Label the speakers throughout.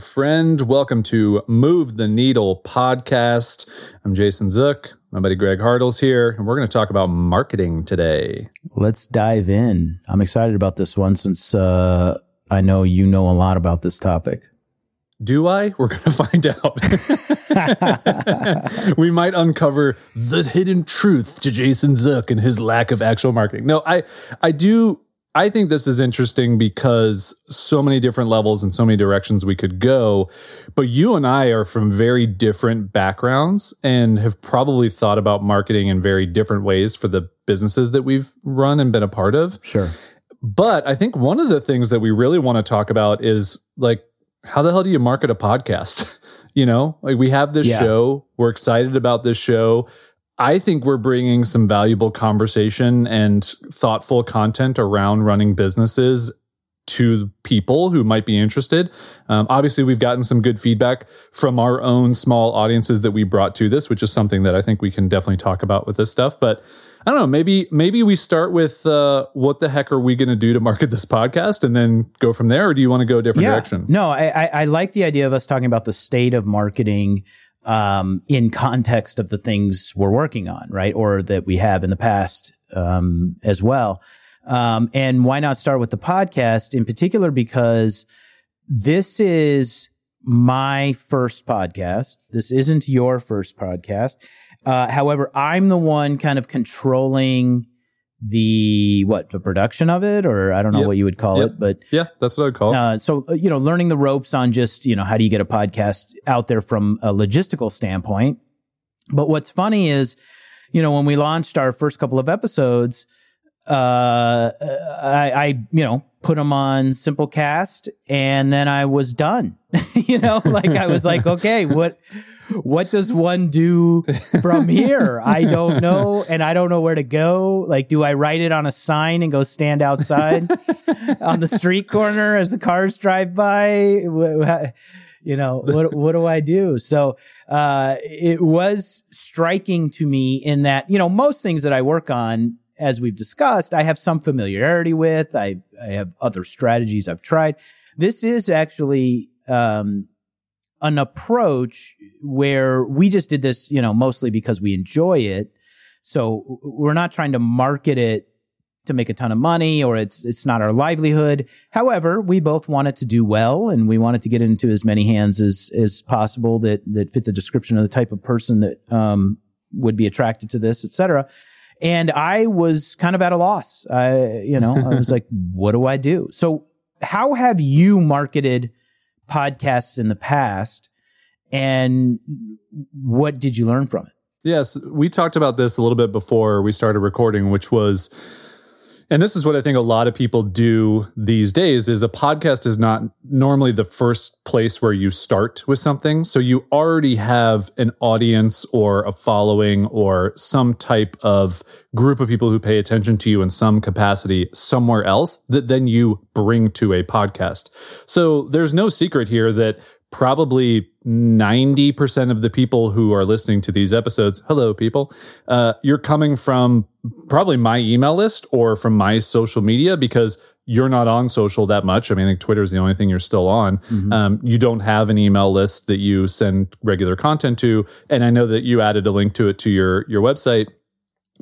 Speaker 1: friend. Welcome to Move the Needle podcast. I'm Jason Zook. My buddy Greg Hartle's here, and we're going to talk about marketing today.
Speaker 2: Let's dive in. I'm excited about this one since uh, I know you know a lot about this topic.
Speaker 1: Do I? We're going to find out. we might uncover the hidden truth to Jason Zook and his lack of actual marketing. No, I, I do. I think this is interesting because so many different levels and so many directions we could go. But you and I are from very different backgrounds and have probably thought about marketing in very different ways for the businesses that we've run and been a part of.
Speaker 2: Sure.
Speaker 1: But I think one of the things that we really want to talk about is like, how the hell do you market a podcast? you know, like we have this
Speaker 2: Yeah.
Speaker 1: show. We're excited about this show. I think we're bringing some valuable conversation and thoughtful content around running businesses to people who might be interested. Um, obviously, we've gotten some good feedback from our own small audiences that we brought to this, which is something that I think we can definitely talk about with this stuff. But I don't know, maybe maybe we start with uh, what the heck are we going to do to market this podcast, and then go from there, or do you want to go a different direction?
Speaker 2: No, I, I, I like the idea of us talking about the state of marketing um, in context of the things we're working on, right? Or that we have in the past um, as well. Um, and why not start with the podcast in particular? Because this is my first podcast. This isn't your first podcast. Uh, however, I'm the one kind of controlling the what the production of it, or I don't know
Speaker 1: Yep.
Speaker 2: what you would call
Speaker 1: Yep.
Speaker 2: it, but
Speaker 1: Yeah, that's what I'd call it.
Speaker 2: uh, so uh, you know, learning the ropes on just you know how do you get a podcast out there from a logistical standpoint. But what's funny is, you know, when we launched our first couple of episodes, uh, I, I you know put them on Simplecast, and then I was done. you know, like I was like, okay, what what does one do from here? I don't know, and I don't know where to go. Like, do I write it on a sign and go stand outside on the street corner as the cars drive by? You know, what what do I do? So uh, it was striking to me in that you know most things that I work on, as we've discussed, I have some familiarity with. I I have other strategies I've tried. This is actually um, an approach where we just did this, you know, mostly because we enjoy it. So we're not trying to market it to make a ton of money or it's it's not our livelihood. However, we both want it to do well and we want it to get into as many hands as as possible that that fit the description of the type of person that um would be attracted to this, et cetera. And I was kind of at a loss. I, you know, I was like, what do I do? So how have you marketed podcasts in the past and what did you learn from it?
Speaker 1: Yes, we talked about this a little bit before we started recording, which was, and this is what I think a lot of people do these days is a podcast is not normally the first place where you start with something. So you already have an audience or a following or some type of group of people who pay attention to you in some capacity somewhere else that then you bring to a podcast. So there's no secret here that probably 90% of the people who are listening to these episodes, hello, people, uh, you're coming from probably my email list or from my social media because you're not on social that much. I mean, I think Twitter is the only thing you're still on. Um, you don't have an email list that you send regular content to. And I know that you added a link to it to your, your website.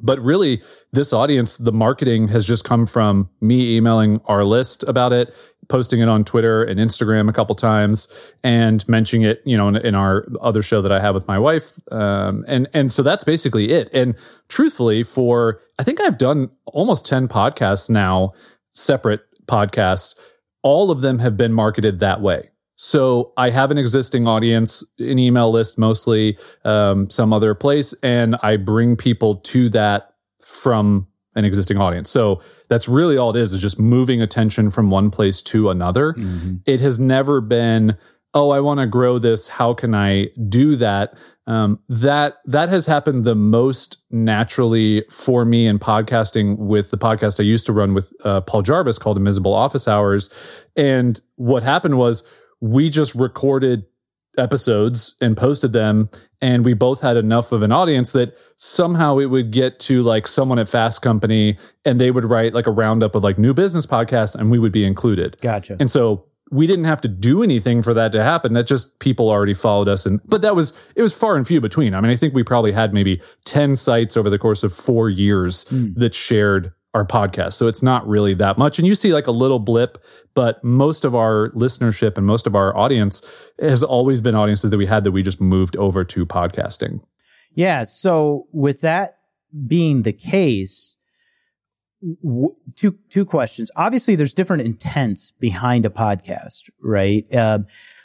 Speaker 1: But really, this audience, the marketing has just come from me emailing our list about it, posting it on Twitter and Instagram a couple times, and mentioning it, you know, in, in our other show that I have with my wife. Um, and and so that's basically it. And truthfully, for I think I've done almost ten podcasts now, separate podcasts. All of them have been marketed that way. So I have an existing audience, an email list mostly, um, some other place, and I bring people to that from an existing audience. So that's really all it is, is just moving attention from one place to another. It has never been, oh, I want to grow this. How can I do that? Um, that that has happened the most naturally for me in podcasting with the podcast I used to run with uh, Paul Jarvis called Invisible Office Hours. And what happened was we just recorded episodes and posted them and we both had enough of an audience that somehow it would get to like someone at fast company and they would write like a roundup of like new business podcasts and we would be included
Speaker 2: Gotcha.
Speaker 1: and so we didn't have to do anything for that to happen. That just people already followed us. And, but that was, it was far and few between. I mean, I think we probably had maybe 10 sites over the course of four years mm. that shared our podcast. So it's not really that much. And you see like a little blip, but most of our listenership and most of our audience has always been audiences that we had that we just moved over to podcasting.
Speaker 2: Yeah. So with that being the case, w- two two questions. Obviously, there's different intents behind a podcast, right? Uh,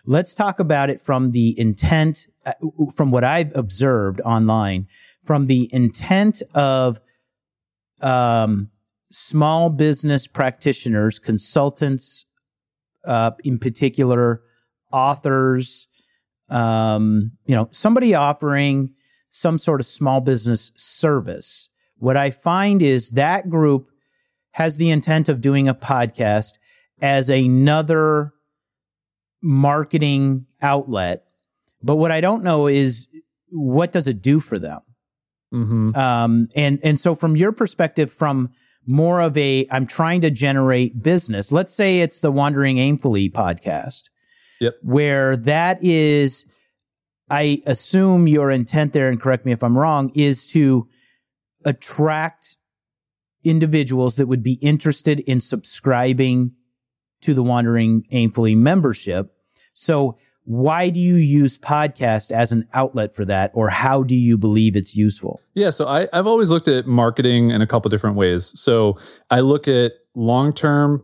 Speaker 2: let's talk about it from the intent, uh, from what I've observed online, from the intent of um, small business practitioners, consultants, uh, in particular, authors, um, you know, somebody offering some sort of small business service. What I find is that group has the intent of doing a podcast as another marketing outlet. But what I don't know is what does it do for them? Mm-hmm. Um, and, and so from your perspective, from more of a, I'm trying to generate business. Let's say it's the Wandering Aimfully podcast.
Speaker 1: Yep.
Speaker 2: Where that is, I assume your intent there, and correct me if I'm wrong, is to attract individuals that would be interested in subscribing to the Wandering Aimfully membership. So why do you use podcast as an outlet for that or how do you believe it's useful
Speaker 1: yeah so I, have always looked at marketing in a couple different ways so i look at long-term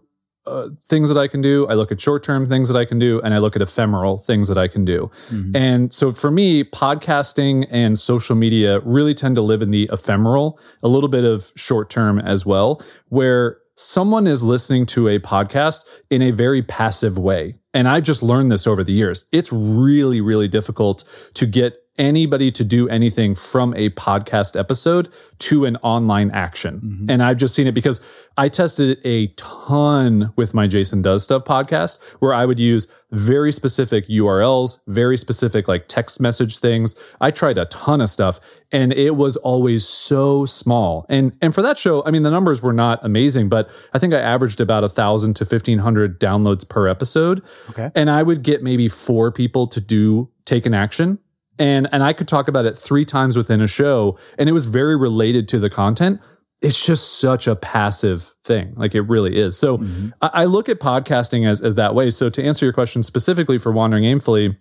Speaker 1: uh, things that I can do. I look at short term things that I can do, and I look at ephemeral things that I can do. Mm-hmm. And so for me, podcasting and social media really tend to live in the ephemeral, a little bit of short term as well, where someone is listening to a podcast in a very passive way. And I just learned this over the years. It's really, really difficult to get anybody to do anything from a podcast episode to an online action. Mm-hmm. And I've just seen it because I tested a ton with my Jason Does Stuff podcast where I would use very specific URLs, very specific like text message things. I tried a ton of stuff and it was always so small. And, and for that show, I mean, the numbers were not amazing, but I think I averaged about a thousand to 1500 downloads per episode.
Speaker 2: Okay.
Speaker 1: And I would get maybe four people to do take an action and and I could talk about it three times within a show and it was very related to the content. It's just such a passive thing. Like it really is. So mm-hmm. I, I, look at podcasting as as that way. So to answer your question specifically for wandering aimfully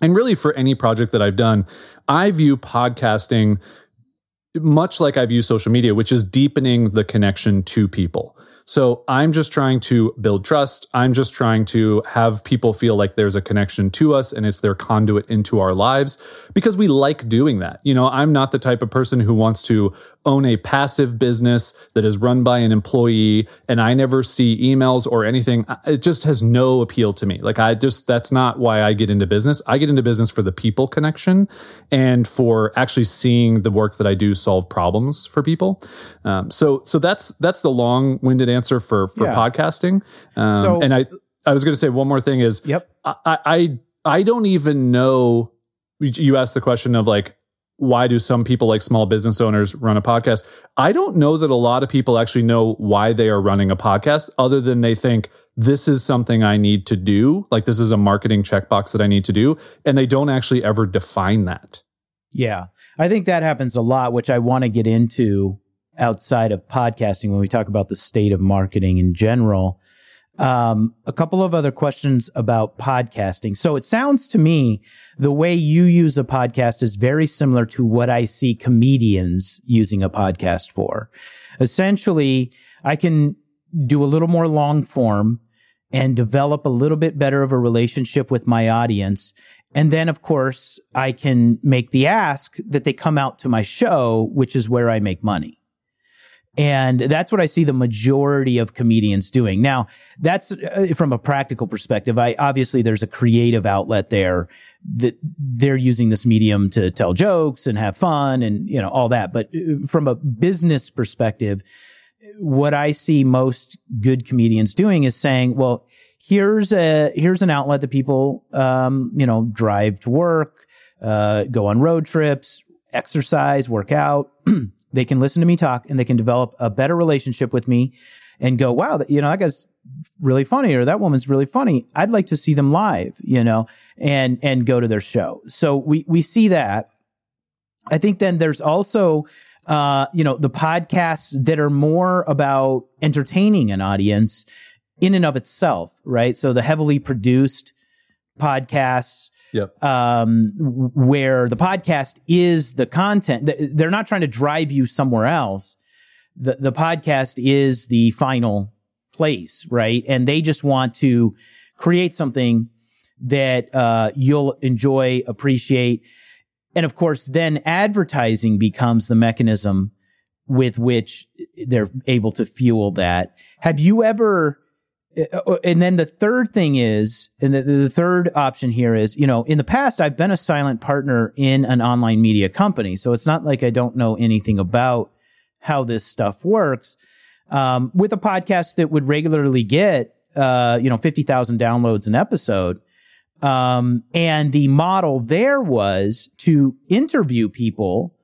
Speaker 1: and really for any project that i've done i view podcasting much like i view social media which is deepening the connection to people so I'm just trying to build trust. I'm just trying to have people feel like there's a connection to us and it's their conduit into our lives because we like doing that. You know, I'm not the type of person who wants to own a passive business that is run by an employee and I never see emails or anything. It just has no appeal to me. Like I just, that's not why I get into business. I get into business for the people connection and for actually seeing the work that I do solve problems for people. Um, so, so that's, that's the long winded answer for, for yeah. podcasting. Um, so, and I, I was going to say one more thing is,
Speaker 2: yep.
Speaker 1: I, I, I don't even know. You asked the question of like, why do some people like small business owners run a podcast? I don't know that a lot of people actually know why they are running a podcast other than they think this is something I need to do. Like this is a marketing checkbox that I need to do. And they don't actually ever define that.
Speaker 2: Yeah. I think that happens a lot, which I want to get into outside of podcasting when we talk about the state of marketing in general. Um, a couple of other questions about podcasting. So it sounds to me the way you use a podcast is very similar to what I see comedians using a podcast for. Essentially, I can do a little more long form and develop a little bit better of a relationship with my audience. And then, of course, I can make the ask that they come out to my show, which is where I make money. And that's what I see the majority of comedians doing. Now, that's uh, from a practical perspective. I obviously there's a creative outlet there that they're using this medium to tell jokes and have fun and, you know, all that. But uh, from a business perspective, what I see most good comedians doing is saying, well, here's a, here's an outlet that people, um, you know, drive to work, uh, go on road trips, exercise, work out. they can listen to me talk and they can develop a better relationship with me and go, wow, you know, that guy's really funny or that woman's really funny. I'd like to see them live, you know, and, and go to their show. So we, we see that. I think then there's also, uh, you know, the podcasts that are more about entertaining an audience in and of itself, right? So the heavily produced podcasts,
Speaker 1: Yep.
Speaker 2: um, where the podcast is the content. They're not trying to drive you somewhere else. The, the podcast is the final place, right? And they just want to create something that, uh, you'll enjoy, appreciate. And of course, then advertising becomes the mechanism with which they're able to fuel that. Have you ever, and then the third thing is, and the, the third option here is, you know, in the past, I've been a silent partner in an online media company. So it's not like I don't know anything about how this stuff works. Um, with a podcast that would regularly get, uh, you know, 50,000 downloads an episode. Um, and the model there was to interview people,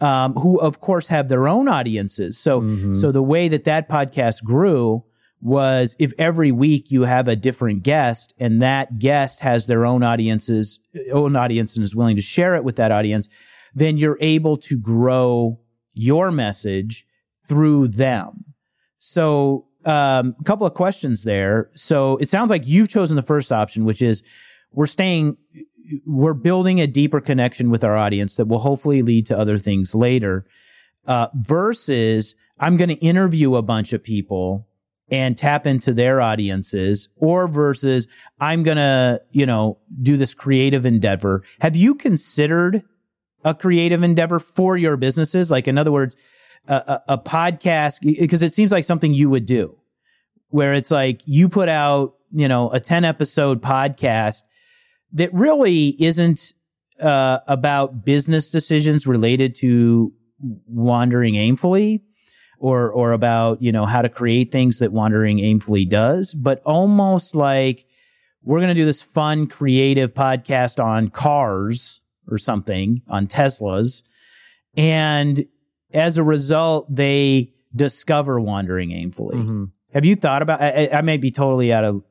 Speaker 2: um, who of course have their own audiences. So,
Speaker 1: Mhm.
Speaker 2: so the way that that podcast grew was if every week you have a different guest and that guest has their own audiences, own audience and is willing to share it with that audience, then you're able to grow your message through them. So, um, a couple of questions there. So it sounds like you've chosen the first option, which is we're staying, we're building a deeper connection with our audience that will hopefully lead to other things later. Uh, versus I'm going to interview a bunch of people and tap into their audiences or versus I'm going to, you know, do this creative endeavor. Have you considered a creative endeavor for your businesses? Like, in other words, a, a, a podcast, because it seems like something you would do where it's like you put out, you know, a 10 episode podcast that really isn't, uh, about business decisions related to wandering aimfully or, or about, you know, how to create things that wandering aimfully does, but almost like we're going to do this fun, creative podcast on cars or something on Teslas. And as a result, they discover wandering aimfully.
Speaker 1: Mhm.
Speaker 2: Have you thought about, I, I may be totally out of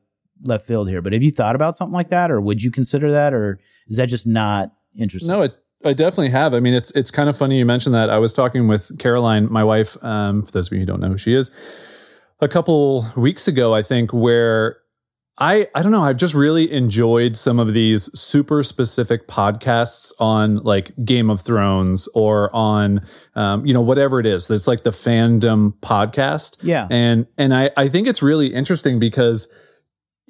Speaker 2: left field here, but have you thought about something like that or would you consider that or is that just not interesting?
Speaker 1: No, it, I definitely have. I mean, it's it's kind of funny you mentioned that. I was talking with Caroline, my wife. Um, for those of you who don't know who she is, a couple weeks ago, I think, where I I don't know. I've just really enjoyed some of these super specific podcasts on like Game of Thrones or on um, you know whatever it is. That's like the fandom podcast.
Speaker 2: Yeah.
Speaker 1: and and I I think it's really interesting because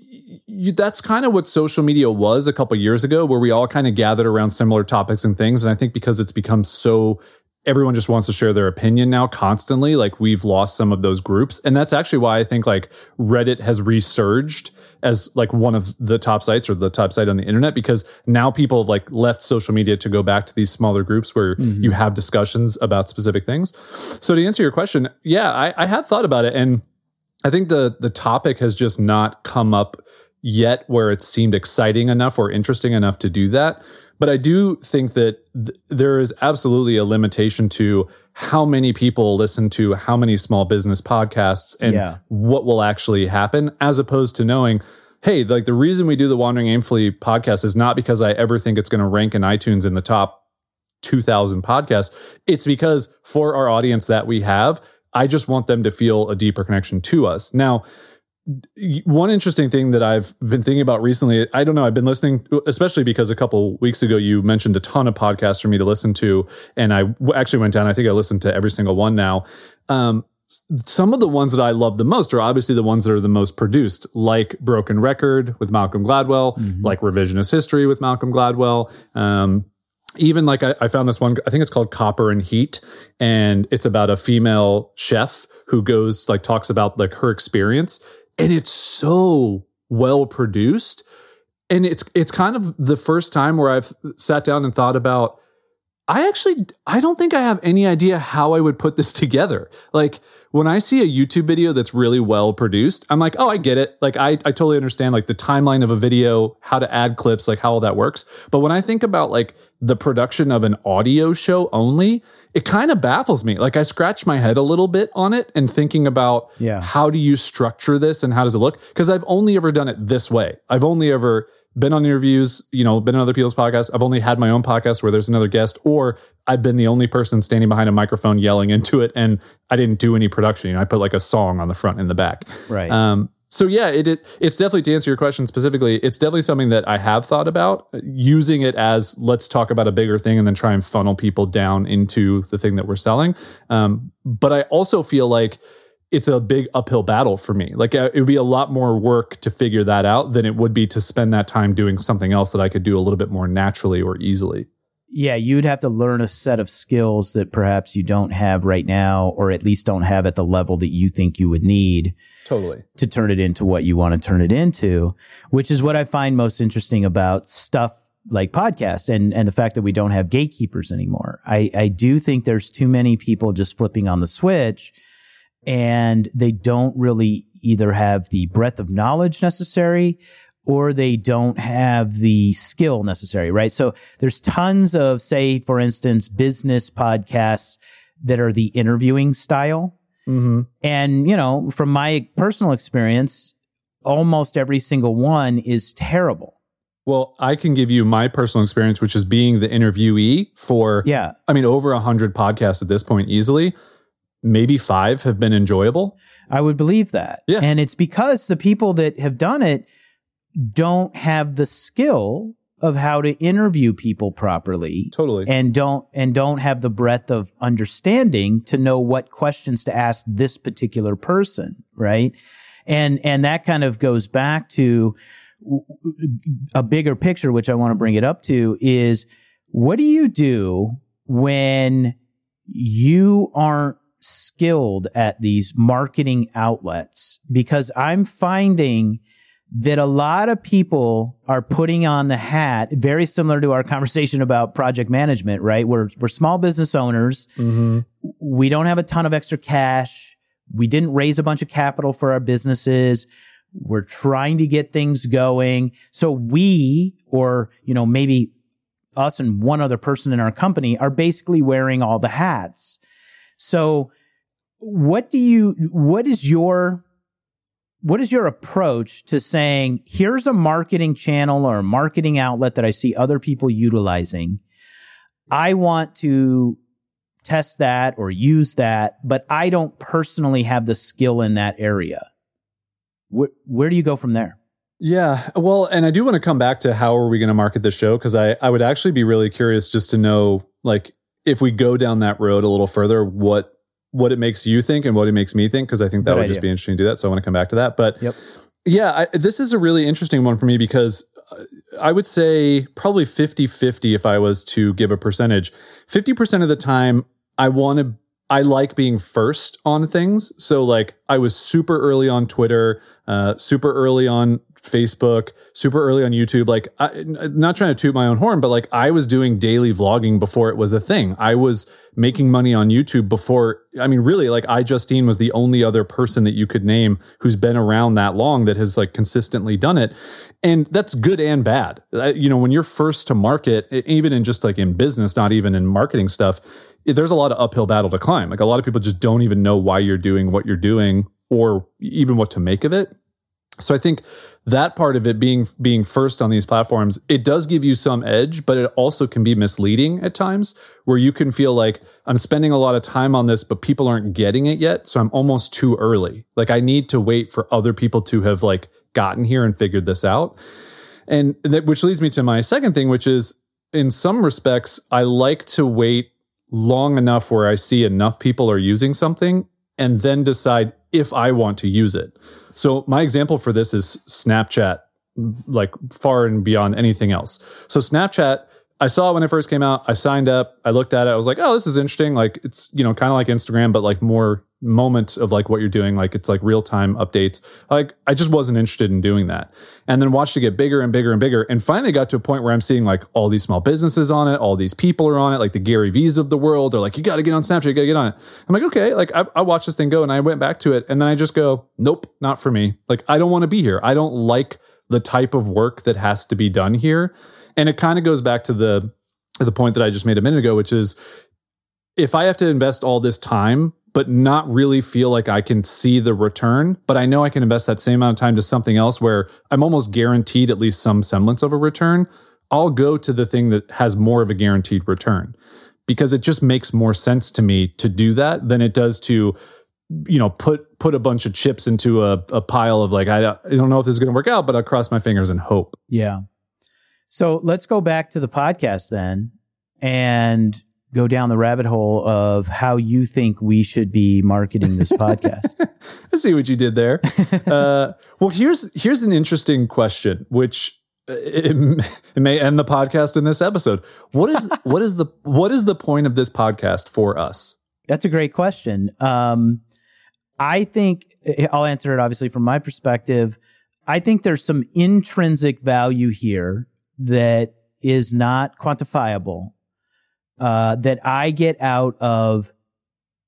Speaker 1: you, that's kind of what social media was a couple years ago, where we all kind of gathered around similar topics and things. And I think because it's become so everyone just wants to share their opinion now constantly, like we've lost some of those groups. And that's actually why I think like Reddit has resurged as like one of the top sites or the top site on the internet because now people have like left social media to go back to these smaller groups where mm-hmm. you have discussions about specific things. So to answer your question, yeah, I, I had thought about it and I think the the topic has just not come up yet where it seemed exciting enough or interesting enough to do that. But I do think that th- there is absolutely a limitation to how many people listen to how many small business podcasts and
Speaker 2: Yeah.
Speaker 1: what will actually happen, as opposed to knowing, hey, like the reason we do the Wandering Aimfully podcast is not because I ever think it's going to rank in iTunes in the top 2000 podcasts. It's because for our audience that we have, I just want them to feel a deeper connection to us. Now, one interesting thing that I've been thinking about recently, I don't know, I've been listening, especially because a couple weeks ago you mentioned a ton of podcasts for me to listen to. And I actually went down, I think I listened to every single one now. Um, some of the ones that I love the most are obviously the ones that are the most produced, like Broken Record with Malcolm Gladwell, like Revisionist History with Malcolm Gladwell. Um, even like I, I found this one, I think it's called Copper and Heat, and it's about a female chef who goes like talks about like her experience, and it's so well produced, and it's it's kind of the first time where I've sat down and thought about I actually I don't think I have any idea how I would put this together. Like when I see a YouTube video that's really well produced, I'm like, oh, I get it. Like I, I totally understand like the timeline of a video, how to add clips, like how all that works. But when I think about like the production of an audio show only, it kind of baffles me. Like I scratch my head a little bit on it and thinking about
Speaker 2: Yeah.
Speaker 1: how do you structure this and how does it look? Because I've only ever done it this way. I've only ever been on interviews, you know, been on other people's podcasts. I've only had my own podcast where there's another guest, or I've been the only person standing behind a microphone yelling into it, and I didn't do any production. You know, I put like a song on the front and the back.
Speaker 2: Right.
Speaker 1: Um, so yeah, it, it it's definitely to answer your question specifically. It's definitely something that I have thought about using it as let's talk about a bigger thing and then try and funnel people down into the thing that we're selling. Um, but I also feel like it's a big uphill battle for me. Like uh, it would be a lot more work to figure that out than it would be to spend that time doing something else that I could do a little bit more naturally or easily.
Speaker 2: yeah, you'd have to learn a set of skills that perhaps you don't have right now, or at least don't have at the level that you think you would need
Speaker 1: Totally.
Speaker 2: to turn it into what you want to turn it into, which is what I find most interesting about stuff like podcasts and, and the fact that we don't have gatekeepers anymore. I, I do think there's too many people just flipping on the switch and they don't really either have the breadth of knowledge necessary or they don't have the skill necessary, right? So there's tons of, say, for instance, business podcasts that are the interviewing style.
Speaker 1: Mm-hmm.
Speaker 2: And, you know, from my personal experience, almost every single one is terrible.
Speaker 1: Well, I can give you my personal experience, which is being the interviewee for,
Speaker 2: Yeah.
Speaker 1: I mean, over a hundred podcasts at this point easily. Maybe five have been enjoyable.
Speaker 2: I would believe that.
Speaker 1: Yeah.
Speaker 2: And it's because the people that have done it don't have the skill of how to interview people properly
Speaker 1: Totally.
Speaker 2: and don't and don't have the breadth of understanding to know what questions to ask this particular person, right? And and that kind of goes back to a bigger picture which I want to bring it up to is what do you do when you aren't skilled at these marketing outlets because I'm finding that a lot of people are putting on the hat, very similar to our conversation about project management, right? We're, we're small business owners.
Speaker 1: Mm-hmm.
Speaker 2: We don't have a ton of extra cash. We didn't raise a bunch of capital for our businesses. We're trying to get things going. So we, or, you know, maybe us and one other person in our company are basically wearing all the hats. So what do you, what is your, what is your approach to saying, here's a marketing channel or a marketing outlet that I see other people utilizing. I want to test that or use that, but I don't personally have the skill in that area. Where, where do you go from there?
Speaker 1: Yeah. Well, and I do want to come back to how are we going to market the show? Cause I, I would actually be really curious just to know, like, if we go down that road a little further, what, what it makes you think and what it makes me think. Cause I think that
Speaker 2: Good
Speaker 1: would just be interesting to do that. So I want to come back to that. But
Speaker 2: Yep.
Speaker 1: yeah, I, this is a really interesting one for me because uh, I would say probably 50 50 if I was to give a percentage. 50% of the time, I want to, I like being first on things. So, like, I was super early on Twitter, uh, super early on Facebook, super early on YouTube. Like, I, not trying to toot my own horn, but like, I was doing daily vlogging before it was a thing. I was making money on YouTube before. I mean, really, like, iJustine was the only other person that you could name who's been around that long that has like consistently done it. And that's good and bad. You know, when you're first to market, even in just like in business, not even in marketing stuff, there's a lot of uphill battle to climb. Like a lot of people just don't even know why you're doing what you're doing or even what to make of it. So I think that part of it being being first on these platforms, it does give you some edge, but it also can be misleading at times where you can feel like I'm spending a lot of time on this, but people aren't getting it yet. So I'm almost too early. Like I need to wait for other people to have like gotten here and figured this out. And that, which leads me to my second thing, which is in some respects, I like to wait long enough where I see enough people are using something and then decide if I want to use it. So my example for this is Snapchat, like far and beyond anything else. So Snapchat, I saw it when it first came out. I signed up. I looked at it. I was like, oh, this is interesting. Like it's, you know, kind of like Instagram, but like more moment of like what you're doing. Like it's like real time updates. Like I just wasn't interested in doing that. And then watched it get bigger and bigger and bigger. And finally got to a point where I'm seeing like all these small businesses on it. All these people are on it. Like the Gary V's of the world are like, you got to get on Snapchat. You got to get on it. I'm like, okay. Like I, I watched this thing go and I went back to it. And then I just go, nope, not for me. Like I don't want to be here. I don't like the type of work that has to be done here. And it kind of goes back to the the point that I just made a minute ago, which is if I have to invest all this time, but not really feel like I can see the return, but I know I can invest that same amount of time to something else where I'm almost guaranteed at least some semblance of a return, I'll go to the thing that has more of a guaranteed return because it just makes more sense to me to do that than it does to you know put put a bunch of chips into a, a pile of like I don't, I don't know if this is going to work out but i'll cross my fingers and hope
Speaker 2: Yeah. So let's go back to the podcast then and go down the rabbit hole of how you think we should be marketing this podcast.
Speaker 1: I see what you did there. uh, well, here's here's an interesting question, which uh, it, it may end the podcast in this episode. What is what is the what is the point of this podcast for us?
Speaker 2: That's a great question. Um, I think I'll answer it obviously from my perspective. I think there's some intrinsic value here that is not quantifiable, uh, that I get out of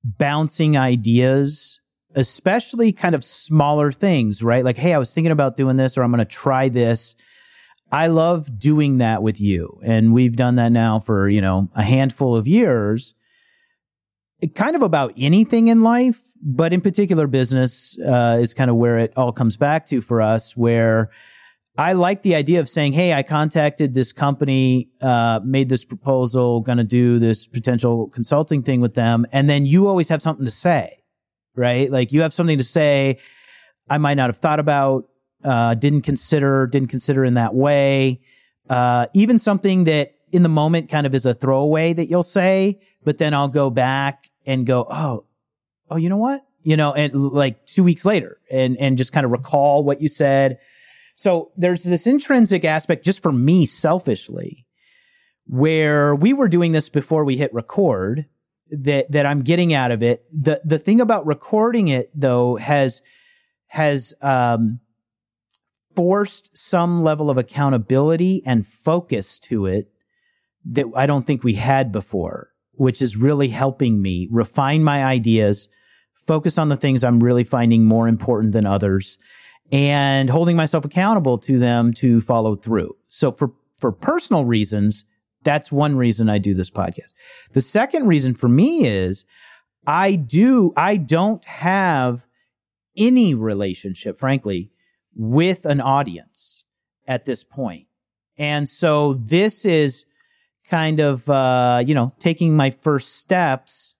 Speaker 2: bouncing ideas, especially kind of smaller things, right? Like, Hey, I was thinking about doing this or I'm going to try this. I love doing that with you. And we've done that now for, you know, a handful of years. Kind of about anything in life, but in particular business, uh, is kind of where it all comes back to for us, where I like the idea of saying, Hey, I contacted this company, uh, made this proposal, to do this potential consulting thing with them. And then you always have something to say, right? Like you have something to say I might not have thought about, uh, didn't consider, didn't consider in that way. Uh, even something that in the moment kind of is a throwaway that you'll say, but then I'll go back and go, Oh, oh, you know what? You know, and like two weeks later and, and just kind of recall what you said. So there's this intrinsic aspect just for me selfishly where we were doing this before we hit record that, that I'm getting out of it. The, the thing about recording it though has, has, um, forced some level of accountability and focus to it that I don't think we had before, which is really helping me refine my ideas, focus on the things I'm really finding more important than others and holding myself accountable to them to follow through. So for, for personal reasons, that's one reason I do this podcast. The second reason for me is I do, I don't have any relationship, frankly, with an audience at this point. And so this is kind of, uh, you know, taking my first steps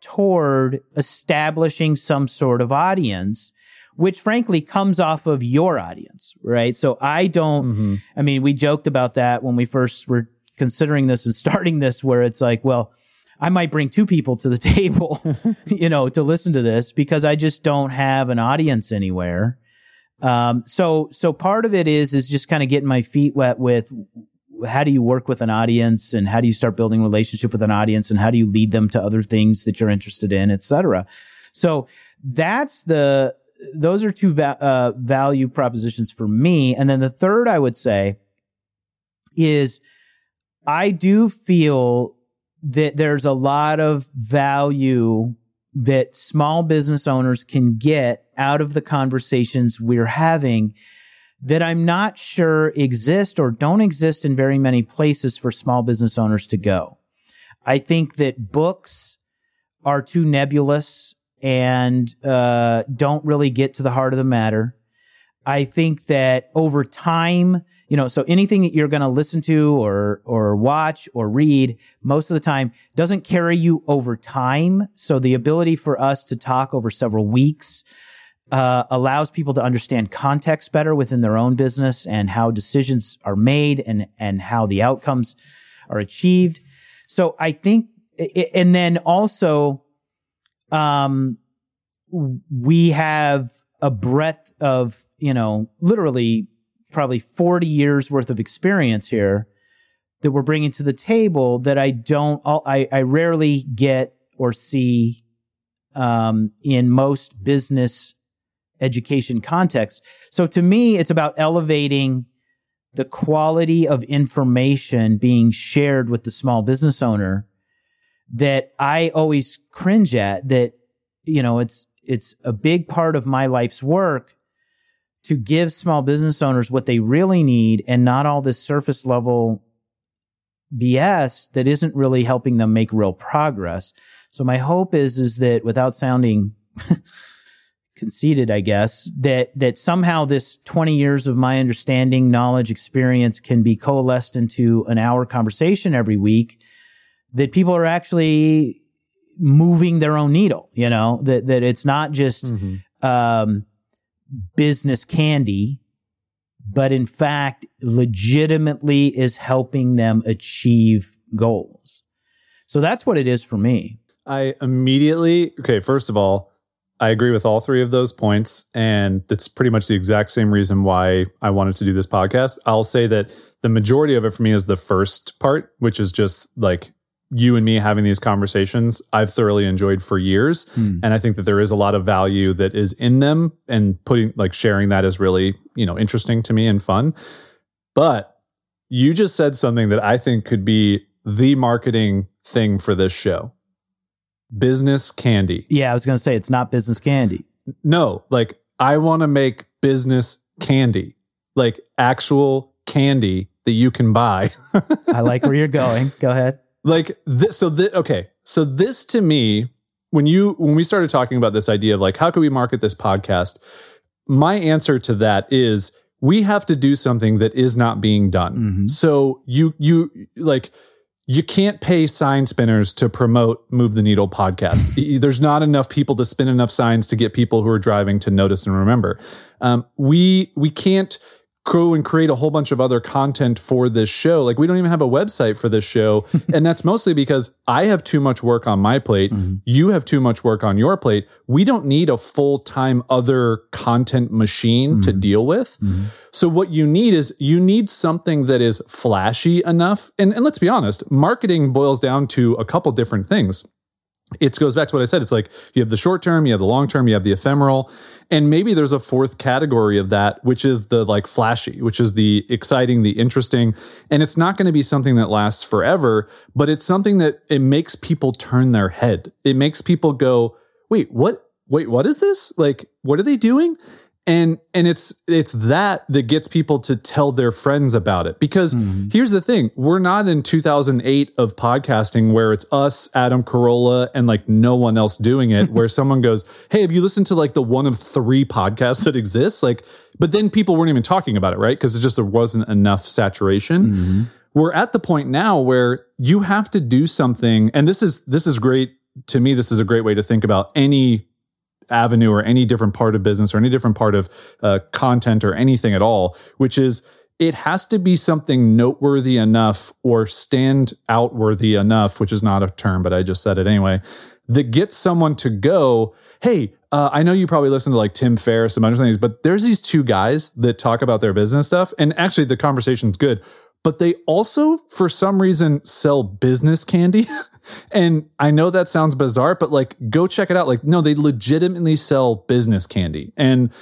Speaker 2: toward establishing some sort of audience which frankly comes off of your audience, right? So I don't,
Speaker 1: Mm-hmm.
Speaker 2: I mean, we joked about that when we first were considering this and starting this, where it's like, well, I might bring two people to the table, you know, to listen to this because I just don't have an audience anywhere. Um, so, so part of it is, is just kind of getting my feet wet with how do you work with an audience and how do you start building relationship with an audience and how do you lead them to other things that you're interested in, et cetera. So that's the, those are two va- uh, value propositions for me. And then the third I would say is I do feel that there's a lot of value that small business owners can get out of the conversations we're having that I'm not sure exist or don't exist in very many places for small business owners to go. I think that books are too nebulous and uh, don't really get to the heart of the matter. I think that over time, you know, so anything that you're going to listen to or or watch or read, most of the time doesn't carry you over time. So the ability for us to talk over several weeks uh, allows people to understand context better within their own business and how decisions are made and and how the outcomes are achieved. So I think, and then also um, we have a breadth of, you know, literally probably 40 years worth of experience here that we're bringing to the table that I don't, I, I rarely get or see um, in most business education context. So to me, it's about elevating the quality of information being shared with the small business owner that I always cringe at that, you know, it's, it's a big part of my life's work to give small business owners what they really need and not all this surface level BS that isn't really helping them make real progress. So my hope is, is that without sounding conceited, I guess, that, that somehow this 20 years of my understanding, knowledge, experience can be coalesced into an hour conversation every week that people are actually moving their own needle, you know, that, that it's not just, mm-hmm. um, business candy, but in fact, legitimately is helping them achieve goals. So that's what it is for me.
Speaker 1: I immediately, okay, first of all, I agree with all three of those points. And that's pretty much the exact same reason why I wanted to do this podcast. I'll say that the majority of it for me is the first part, which is just like you and me having these conversations I've thoroughly enjoyed for years. Mm. And I think that there is a lot of value that is in them and putting like sharing that is really, you know, interesting to me and fun. But you just said something that I think could be the marketing thing for this show. Business candy.
Speaker 2: Yeah, I was going to say it's not business candy.
Speaker 1: No, like I want to make business candy. Like actual candy that you can buy.
Speaker 2: I like where you're going. Go ahead
Speaker 1: like this so this, okay so this to me when you when we started talking about this idea of like how can we market this podcast my answer to that is we have to do something that is not being done mm-hmm. so you you like you can't pay sign spinners to promote move the needle podcast. There's not enough people to spin enough signs to get people who are driving to notice and remember. Um, we we can't go and create a whole bunch of other content for this show. Like we don't even have a website for this show. and that's mostly because I have too much work on my plate. Mm-hmm. You have too much work on your plate. We don't need a full time other content machine mm-hmm. to deal with. Mm-hmm. So what you need is you need something that is flashy enough. And, and let's be honest, marketing boils down to a couple different things it goes back to what I said. It's like you have the short term, you have the long term, you have the ephemeral, and maybe there's a fourth category of that, which is the like flashy, which is the exciting, the interesting. And it's not going to be something that lasts forever, but it's something that it makes people turn their head. It makes people go, wait, what? Wait, what is this? Like, what are they doing? And and it's it's that that gets people to tell their friends about it. Because mm-hmm. here's the thing. We're not in 2008 of podcasting where it's us adam carolla and like no one else doing it where someone goes hey have you listened to like the one of three podcasts that exists? Like but then people weren't even talking about it right? Because it just there wasn't enough saturation. Mm-hmm. we're at the point now where you have to do something and this is this is great to me. This is a great way to think about any avenue or any different part of business or any different part of uh, content or anything at all, which is it has to be something noteworthy enough or stand outworthy enough, which is not a term, but I just said it anyway, that gets someone to go, Hey, uh, I know you probably listen to like Tim Ferriss and other things, but there's these two guys that talk about their business stuff. And actually the conversation's good, but they also, for some reason, sell business candy. And I know that sounds bizarre, but like go check it out. Like, no, they legitimately sell business candy. And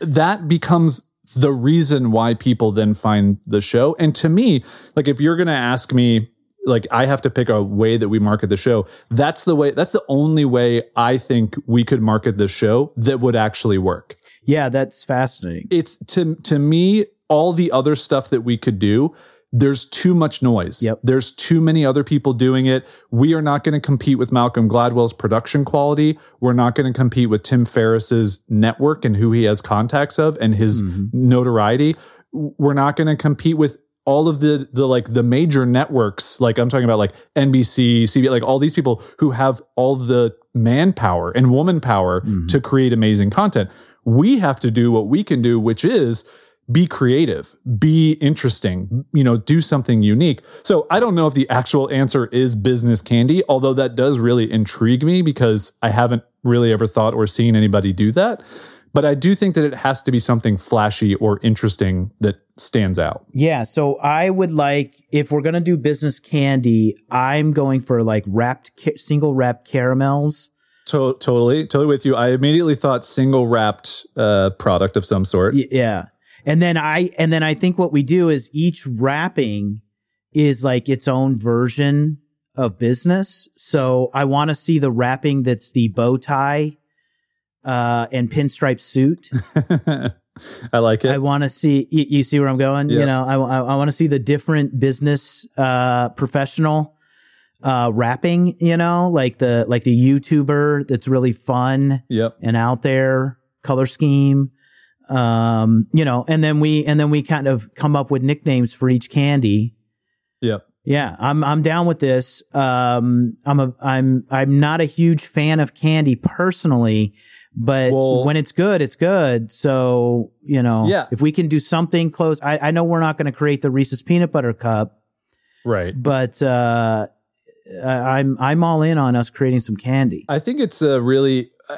Speaker 1: that becomes the reason why people then find the show. And to me, like if you're going to ask me, like I have to pick a way that we market the show. That's the way, that's the only way I think we could market the show that would actually work.
Speaker 2: Yeah, that's fascinating.
Speaker 1: It's to, to me, all the other stuff that we could do there's too much noise.
Speaker 2: Yep.
Speaker 1: There's too many other people doing it. We are not going to compete with Malcolm Gladwell's production quality. We're not going to compete with Tim Ferriss's network and who he has contacts of and his mm-hmm. notoriety. We're not going to compete with all of the the like the major networks like I'm talking about like NBC, CBS, like all these people who have all the manpower and woman power mm-hmm. to create amazing content. We have to do what we can do, which is be creative, be interesting, you know, do something unique. So I don't know if the actual answer is business candy, although that does really intrigue me because I haven't really ever thought or seen anybody do that. but I do think that it has to be something flashy or interesting that stands out.
Speaker 2: Yeah. So I would like, if we're going to do business candy, I'm going for like wrapped, ca- single wrapped caramels.
Speaker 1: To- totally, totally with you. I immediately thought single wrapped uh, product of some sort.
Speaker 2: Y- yeah. And then I, and then I think what we do is each wrapping is like its own version of business. So I want to see the wrapping that's the bow tie, uh, and pinstripe suit.
Speaker 1: I like it.
Speaker 2: I want to see, you, you see where I'm going?
Speaker 1: Yeah.
Speaker 2: You know, I, I, I want to see the different business, uh, professional, uh, rapping, you know, like the, like the YouTuber that's really fun
Speaker 1: yep.
Speaker 2: and out there color scheme. Um, you know, and then we, and then we kind of come up with nicknames for each candy.
Speaker 1: Yeah.
Speaker 2: Yeah, I'm I'm down with this. Um, I'm a I'm I'm not a huge fan of candy personally, but
Speaker 1: Well-
Speaker 2: when it's good, it's good. So you know,
Speaker 1: Yeah.
Speaker 2: if we can do something close, I, I know we're not going to create the Reese's peanut butter cup,
Speaker 1: Right.
Speaker 2: but uh, I- I'm I'm all in on us creating some candy.
Speaker 1: I think it's a really, uh,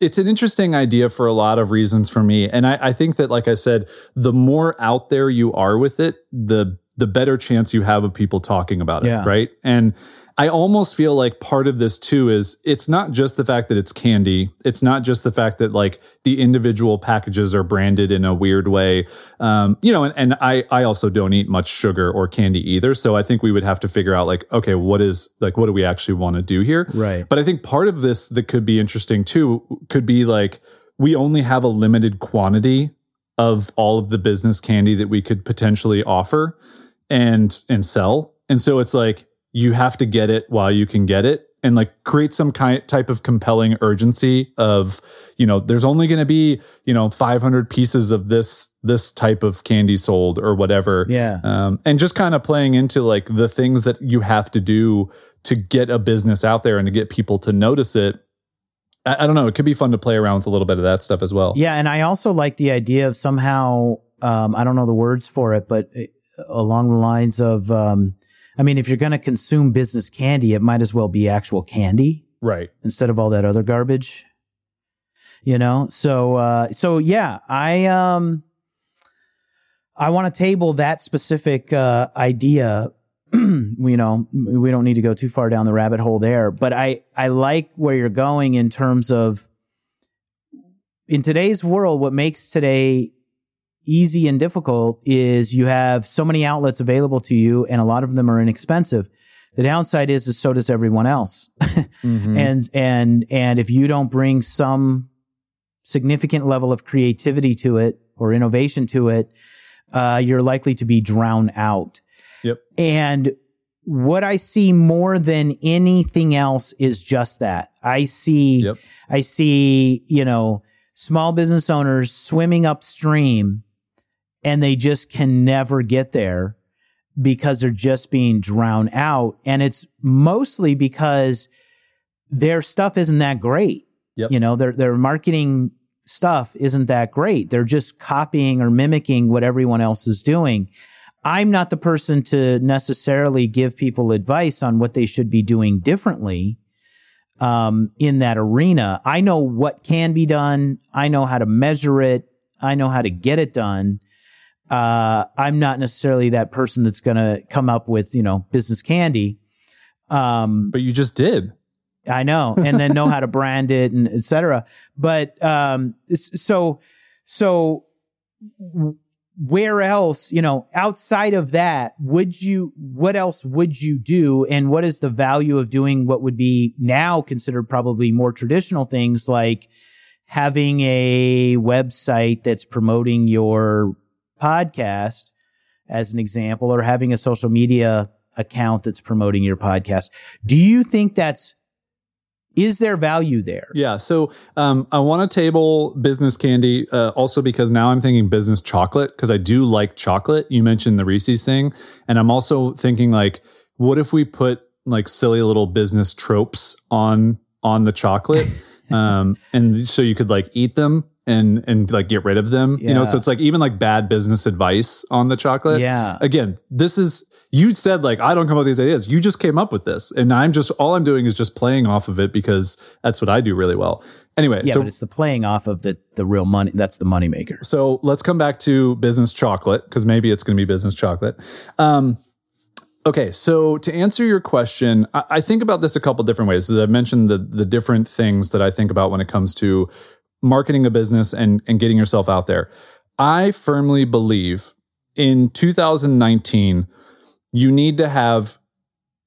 Speaker 1: it's an interesting idea for a lot of reasons for me. And I, I think that, like I said, the more out there you are with it, the, the better chance you have of people talking about it.
Speaker 2: Yeah.
Speaker 1: Right. And I almost feel like part of this too is it's not just the fact that it's candy. It's not just the fact that like the individual packages are branded in a weird way. Um, you know, and, and I, I also don't eat much sugar or candy either. So I think we would have to figure out like, okay, what is like, what do we actually want to do here?
Speaker 2: Right.
Speaker 1: But I think part of this that could be interesting too could be like we only have a limited quantity of all of the business candy that we could potentially offer and and sell. And so it's like you have to get it while you can get it and like create some kind type of compelling urgency of you know there's only going to be you know 500 pieces of this this type of candy sold or whatever
Speaker 2: Yeah.
Speaker 1: um, and just kind of playing into like the things that you have to do to get a business out there and to get people to notice it. I, I don't know. It could be fun to play around with a little bit of that stuff as well.
Speaker 2: Yeah, and I also like the idea of somehow um, I don't know the words for it, but uh, along the lines of um, I mean, if you're going to consume business candy, it might as well be actual candy
Speaker 1: Right.
Speaker 2: instead of all that other garbage. You know, so uh, so yeah, I um, I want to table that specific uh, idea. you know, we don't need to go too far down the rabbit hole there, but I I like where you're going in terms of in today's world, what makes today easy and difficult is you have so many outlets available to you, and a lot of them are inexpensive. The downside is, is so does everyone else.
Speaker 1: Mhm.
Speaker 2: and and and if you don't bring some significant level of creativity to it or innovation to it, uh, you're likely to be drowned out.
Speaker 1: Yep.
Speaker 2: And what I see more than anything else is just that. I see,
Speaker 1: Yep.
Speaker 2: I see, you know, small business owners swimming upstream and they just can never get there because they're just being drowned out. And it's mostly because their stuff isn't that great.
Speaker 1: Yep.
Speaker 2: You know, their, their marketing stuff isn't that great. They're just copying or mimicking what everyone else is doing. I'm not the person to necessarily give people advice on what they should be doing differently um, in that arena. I know what can be done. I know how to measure it. I know how to get it done. Uh, I'm not necessarily that person that's going to come up with, you know, business candy. Um,
Speaker 1: But you just did.
Speaker 2: I know, and then know how to brand it and et cetera. But um, so so where else, you know, outside of that, would you? What else would you do? And what is the value of doing what would be now considered probably more traditional things like having a website that's promoting your podcast, as an example, or having a social media account that's promoting your podcast. Do you think that's is there value there?
Speaker 1: Yeah. So um, I want to table business candy uh, also because now I'm thinking business chocolate because I do like chocolate. You mentioned the Reese's thing. And I'm also thinking like, what if we put like silly little business tropes on on the chocolate? um, and so you could like eat them and and like get rid of them. You know, so it's like even like bad business advice on the chocolate.
Speaker 2: Yeah.
Speaker 1: Again, this is you said like I don't come up with these ideas. You just came up with this, and I'm just all I'm doing is just playing off of it because that's what I do really well. Anyway,
Speaker 2: Yeah,
Speaker 1: so
Speaker 2: but it's the playing off of the the real money. That's the money maker.
Speaker 1: so let's come back to business chocolate because maybe it's going to be business chocolate. Um, okay, so to answer your question, I, I think about this a couple different ways. As I mentioned, the the different things that I think about when it comes to marketing a business and and getting yourself out there. I firmly believe in 2019, you need to have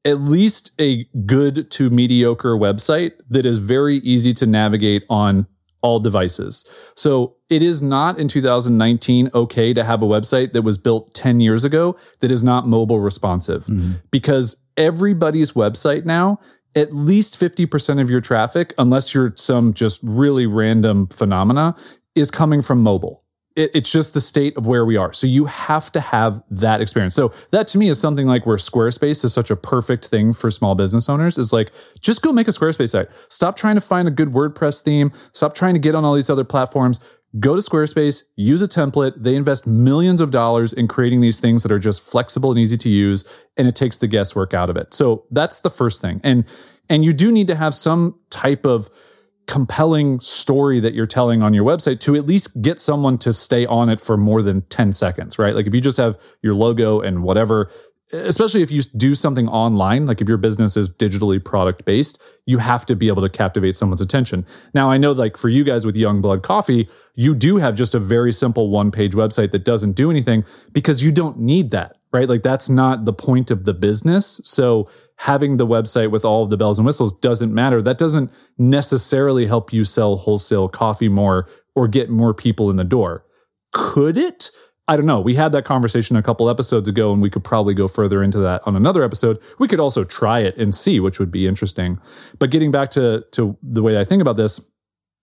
Speaker 1: at least a good to mediocre website that is very easy to navigate on all devices. So it is not in 2019 okay to have a website that was built 10 years ago that is not mobile responsive mm-hmm. because everybody's website now, at least 50% of your traffic, unless you're some just really random phenomena, is coming from mobile it, it's just the state of where we are. So you have to have that experience. So that to me is something like where Squarespace is such a perfect thing for small business owners is like, just go make a Squarespace site. Stop trying to find a good WordPress theme. Stop trying to get on all these other platforms. Go to Squarespace, use a template. They invest millions of dollars in creating these things that are just flexible and easy to use. And it takes the guesswork out of it. So that's the first thing. And, and you do need to have some type of compelling story that you're telling on your website to at least get someone to stay on it for more than 10 seconds, right? Like if you just have your logo and whatever, especially if you do something online, like if your business is digitally product based, you have to be able to captivate someone's attention. Now, I know like for you guys with Young Blood Coffee, you do have just a very simple one page website that doesn't do anything because you don't need that, right? Like that's not the point of the business. So having the website with all of the bells and whistles doesn't matter. That doesn't necessarily help you sell wholesale coffee more or get more people in the door. Could it? I don't know. We had that conversation a couple episodes ago and we could probably go further into that on another episode. We could also try it and see, which would be interesting. But getting back to, to the way I think about this.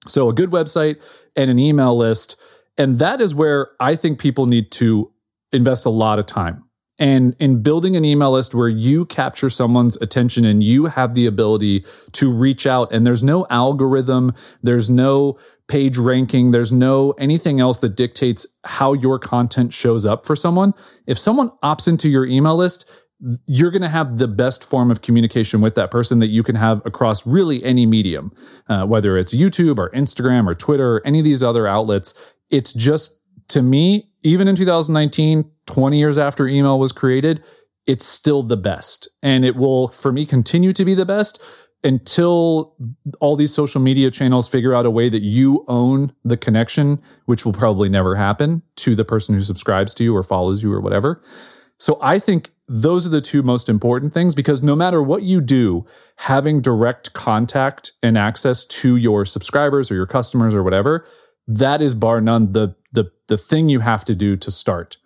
Speaker 1: So a good website and an email list. And that is where I think people need to invest a lot of time. And in building an email list where you capture someone's attention and you have the ability to reach out and there's no algorithm, there's no page ranking, there's no anything else that dictates how your content shows up for someone. If someone opts into your email list, you're going to have the best form of communication with that person that you can have across really any medium, uh, whether it's YouTube or Instagram or Twitter, or any of these other outlets. It's just to me, even in 2019, 20 years after email was created, it's still the best. And it will, for me, continue to be the best until all these social media channels figure out a way that you own the connection, which will probably never happen to the person who subscribes to you or follows you or whatever. So I think those are the two most important things because no matter what you do, having direct contact and access to your subscribers or your customers or whatever, that is bar none the, the, the thing you have to do to start.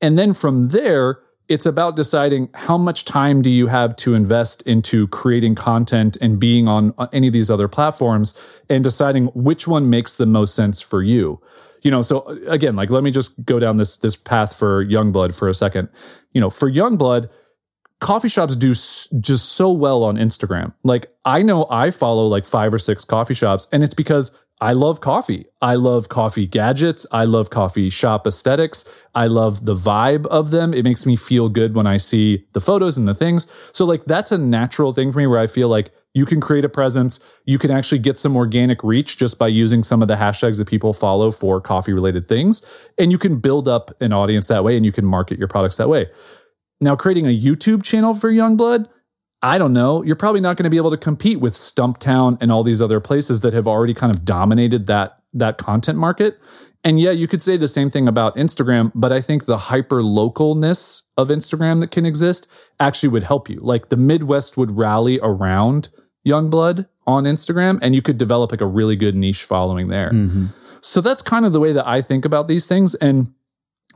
Speaker 1: And then from there, it's about deciding how much time do you have to invest into creating content and being on any of these other platforms and deciding which one makes the most sense for you. You know, so uh, again, like let me just go down this this path for Youngblood for a second. You know, for Youngblood, coffee shops do just so well on Instagram. Like I know I follow like five or six coffee shops and it's because I love coffee. I love coffee gadgets. I love coffee shop aesthetics. I love the vibe of them. It makes me feel good when I see the photos and the things. So like that's a natural thing for me where I feel like you can create a presence. You can actually get some organic reach just by using some of the hashtags that people follow for coffee related things. And you can build up an audience that way and you can market your products that way. Now, creating a YouTube channel for Youngblood, I don't know. You're probably not going to be able to compete with Stumptown and all these other places that have already kind of dominated that that content market. And yeah, you could say the same thing about Instagram, but I think the hyper localness of Instagram that can exist actually would help you. Like the Midwest would rally around Youngblood on Instagram and you could develop like a really good niche following there. Mm-hmm. So that's kind of the way that I think about these things. And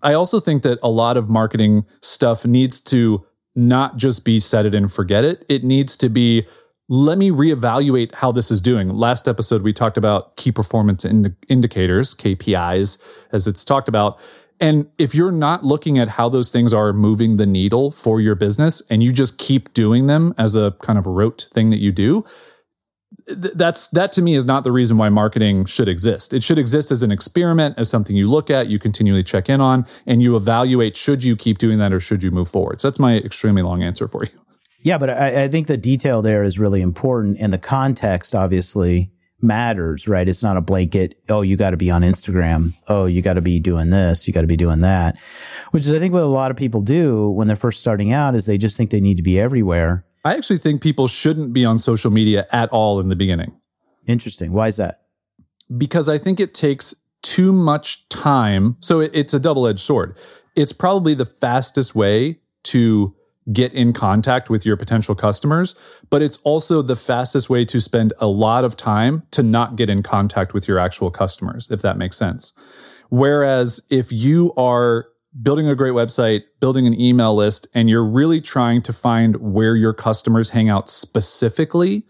Speaker 1: I also think that a lot of marketing stuff needs to not just be set it and forget it. It needs to be, let me reevaluate how this is doing. Last episode, we talked about key performance ind- indicators, KPIs, as it's talked about. And if you're not looking at how those things are moving the needle for your business and you just keep doing them as a kind of rote thing that you do, th- that's that to me is not the reason why marketing should exist. It should exist as an experiment, as something you look at, you continually check in on, and you evaluate should you keep doing that or should you move forward. So that's my extremely long answer for you.
Speaker 2: Yeah, but I, I think the detail there is really important, and the context obviously matters, right? It's not a blanket. Oh, you got to be on Instagram. Oh, you got to be doing this. You got to be doing that, which is I think what a lot of people do when they're first starting out is they just think they need to be everywhere.
Speaker 1: I actually think people shouldn't be on social media at all in the beginning.
Speaker 2: Interesting. Why is that?
Speaker 1: Because I think it takes too much time. So it, it's a double edged sword. It's probably the fastest way to get in contact with your potential customers, but it's also the fastest way to spend a lot of time to not get in contact with your actual customers, if that makes sense. Whereas if you are building a great website, building an email list, and you're really trying to find where your customers hang out specifically,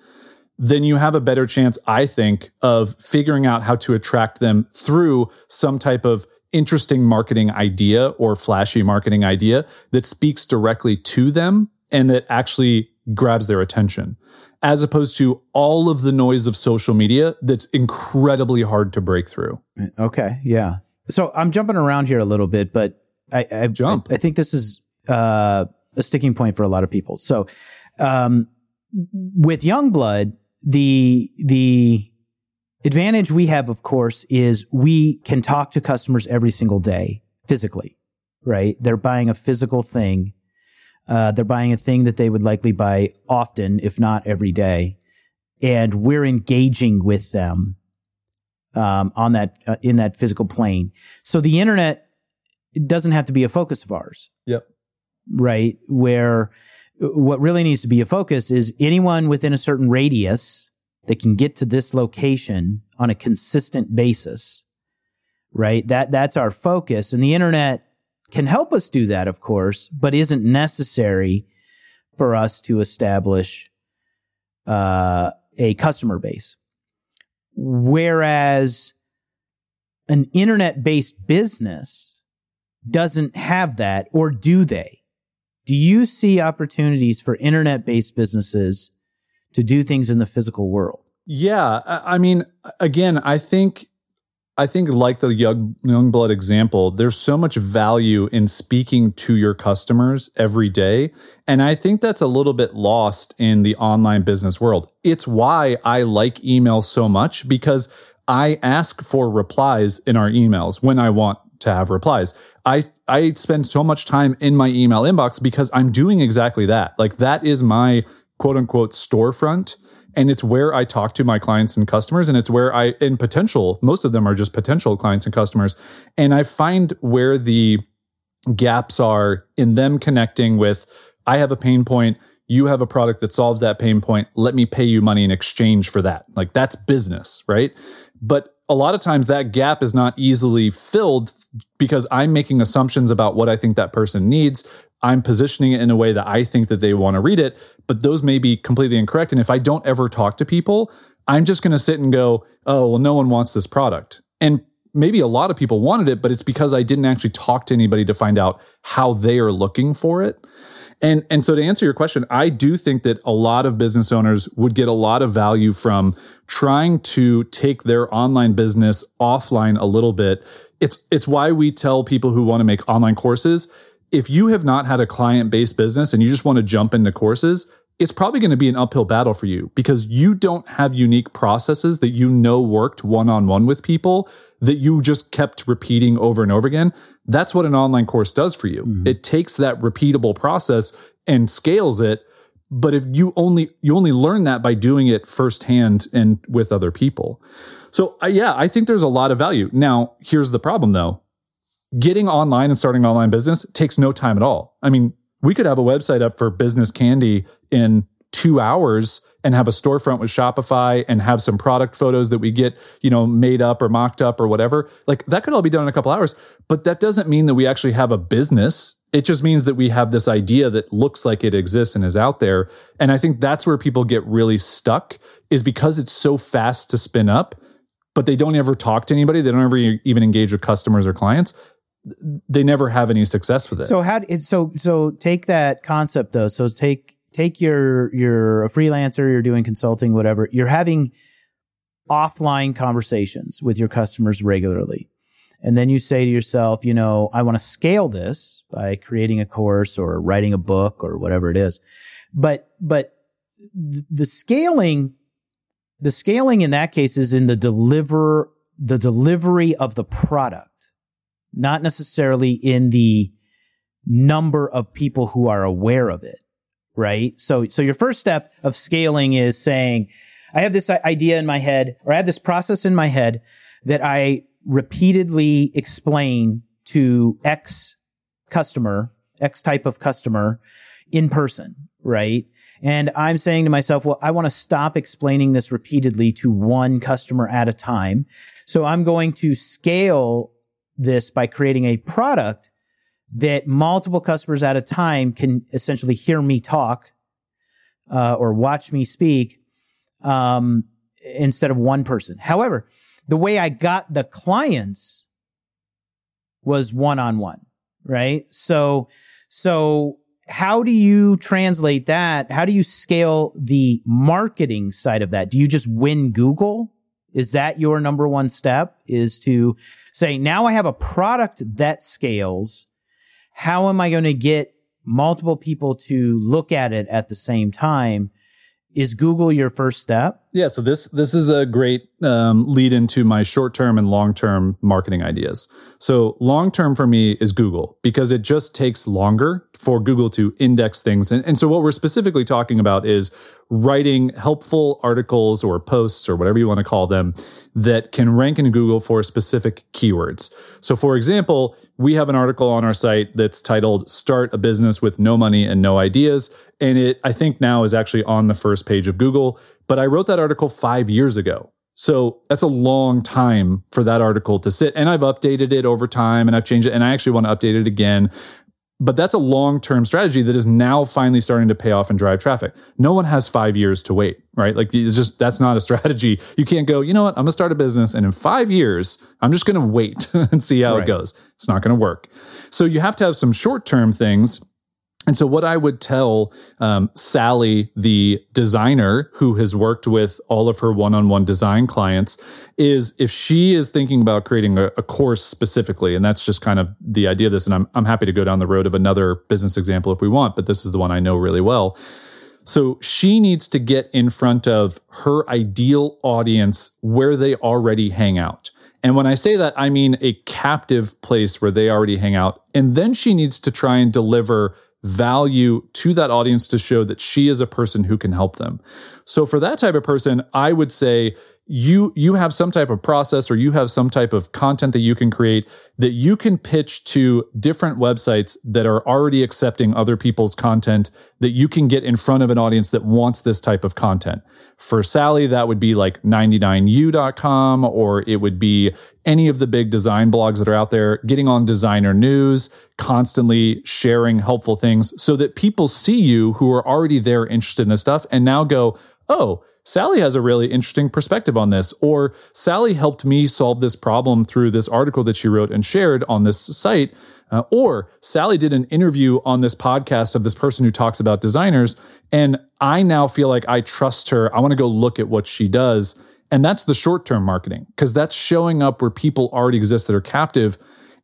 Speaker 1: then you have a better chance, I think, of figuring out how to attract them through some type of interesting marketing idea or flashy marketing idea that speaks directly to them and that actually grabs their attention as opposed to all of the noise of social media that's incredibly hard to break through.
Speaker 2: Okay. Yeah. So I'm jumping around here a little bit, but I, I
Speaker 1: Jump.
Speaker 2: I, I think this is uh, a sticking point for a lot of people. So um, with Youngblood, the the advantage we have, of course, is we can talk to customers every single day physically, right? They're buying a physical thing. Uh, they're buying a thing that they would likely buy often, if not every day. And we're engaging with them, um, on that, uh, in that physical plane. So the internet doesn't have to be a focus of ours.
Speaker 1: Yep.
Speaker 2: Right. Where what really needs to be a focus is anyone within a certain radius that can get to this location on a consistent basis, right? That, that's our focus. And the internet can help us do that, of course, but isn't necessary for us to establish, uh, a customer base. Whereas an internet based business doesn't have that, or do they? Do you see opportunities for internet based businesses to do things in the physical world?
Speaker 1: Yeah, I mean, again, I think, I think like the young Youngblood example, there's so much value in speaking to your customers every day, and I think that's a little bit lost in the online business world. It's why I like email so much because I ask for replies in our emails when I want to have replies. I I spend so much time in my email inbox because I'm doing exactly that. Like that is my quote unquote storefront and it's where I talk to my clients and customers and it's where I in potential most of them are just potential clients and customers and I find where the gaps are in them connecting with I have a pain point you have a product that solves that pain point let me pay you money in exchange for that like that's business right but a lot of times that gap is not easily filled because I'm making assumptions about what I think that person needs. I'm positioning it in a way that I think that they want to read it, but those may be completely incorrect. And if I don't ever talk to people, I'm just going to sit and go, oh, well, no one wants this product. And maybe a lot of people wanted it, but it's because I didn't actually talk to anybody to find out how they are looking for it. And, and so to answer your question, I do think that a lot of business owners would get a lot of value from trying to take their online business offline a little bit. It's, it's why we tell people who want to make online courses. If you have not had a client based business and you just want to jump into courses, it's probably going to be an uphill battle for you because you don't have unique processes that you know worked one on one with people that you just kept repeating over and over again. That's what an online course does for you. Mm-hmm. It takes that repeatable process and scales it. But if you only, you only learn that by doing it firsthand and with other people. So uh, yeah, I think there's a lot of value. Now, here's the problem though. Getting online and starting online business takes no time at all. I mean, we could have a website up for business candy in two hours and have a storefront with Shopify and have some product photos that we get, you know, made up or mocked up or whatever. Like that could all be done in a couple hours, but that doesn't mean that we actually have a business. It just means that we have this idea that looks like it exists and is out there. And I think that's where people get really stuck is because it's so fast to spin up, but they don't ever talk to anybody. They don't ever even engage with customers or clients they never have any success with it.
Speaker 2: So how so so take that concept though. So take take your you're a freelancer, you're doing consulting, whatever. You're having offline conversations with your customers regularly. And then you say to yourself, you know, I want to scale this by creating a course or writing a book or whatever it is. But, but the scaling, the scaling in that case is in the deliver, the delivery of the product, not necessarily in the number of people who are aware of it. Right. So, so your first step of scaling is saying, I have this idea in my head or I have this process in my head that I repeatedly explain to X customer, X type of customer in person, right? And I'm saying to myself, well, I want to stop explaining this repeatedly to one customer at a time. So I'm going to scale this by creating a product that multiple customers at a time can essentially hear me talk uh, or watch me speak um, instead of one person. However, the way I got the clients was one on one, right? So, so how do you translate that? How do you scale the marketing side of that? Do you just win Google? Is that your number one step is to say, now I have a product that scales. How am I going to get multiple people to look at it at the same time? Is Google your first step?
Speaker 1: Yeah, so this this is a great um, lead into my short term and long term marketing ideas. So long term for me is Google because it just takes longer for Google to index things, and, and so what we're specifically talking about is writing helpful articles or posts or whatever you want to call them that can rank in Google for specific keywords. So for example, we have an article on our site that's titled "Start a Business with No Money and No Ideas," and it I think now is actually on the first page of Google but I wrote that article five years ago. So that's a long time for that article to sit. And I've updated it over time and I've changed it and I actually want to update it again. But that's a long term strategy that is now finally starting to pay off and drive traffic. No one has five years to wait, right? Like it's just, that's not a strategy. You can't go, you know what? I'm going to start a business and in five years, I'm just going to wait and see how right. it goes. It's not going to work. So you have to have some short term things and so, what I would tell um, Sally, the designer who has worked with all of her one on one design clients, is if she is thinking about creating a, a, course specifically, and that's just kind of the idea of this. And I'm, I'm happy to go down the road of another business example if we want, but this is the one I know really well. So, she needs to get in front of her ideal audience where they already hang out. And when I say that, I mean a captive place where they already hang out. And then she needs to try and deliver value to that audience to show that she is a person who can help them. So for that type of person, I would say you you have some type of process or you have some type of content that you can create that you can pitch to different websites that are already accepting other people's content that you can get in front of an audience that wants this type of content. For Sally, that would be like 99u.com or it would be any of the big design blogs that are out there, getting on designer news, constantly sharing helpful things so that people see you who are already there interested in this stuff and now go, Oh, Sally has a really interesting perspective on this, or Sally helped me solve this problem through this article that she wrote and shared on this site. Uh, or Sally did an interview on this podcast of this person who talks about designers. And I now feel like I trust her. I want to go look at what she does. And that's the short term marketing because that's showing up where people already exist that are captive.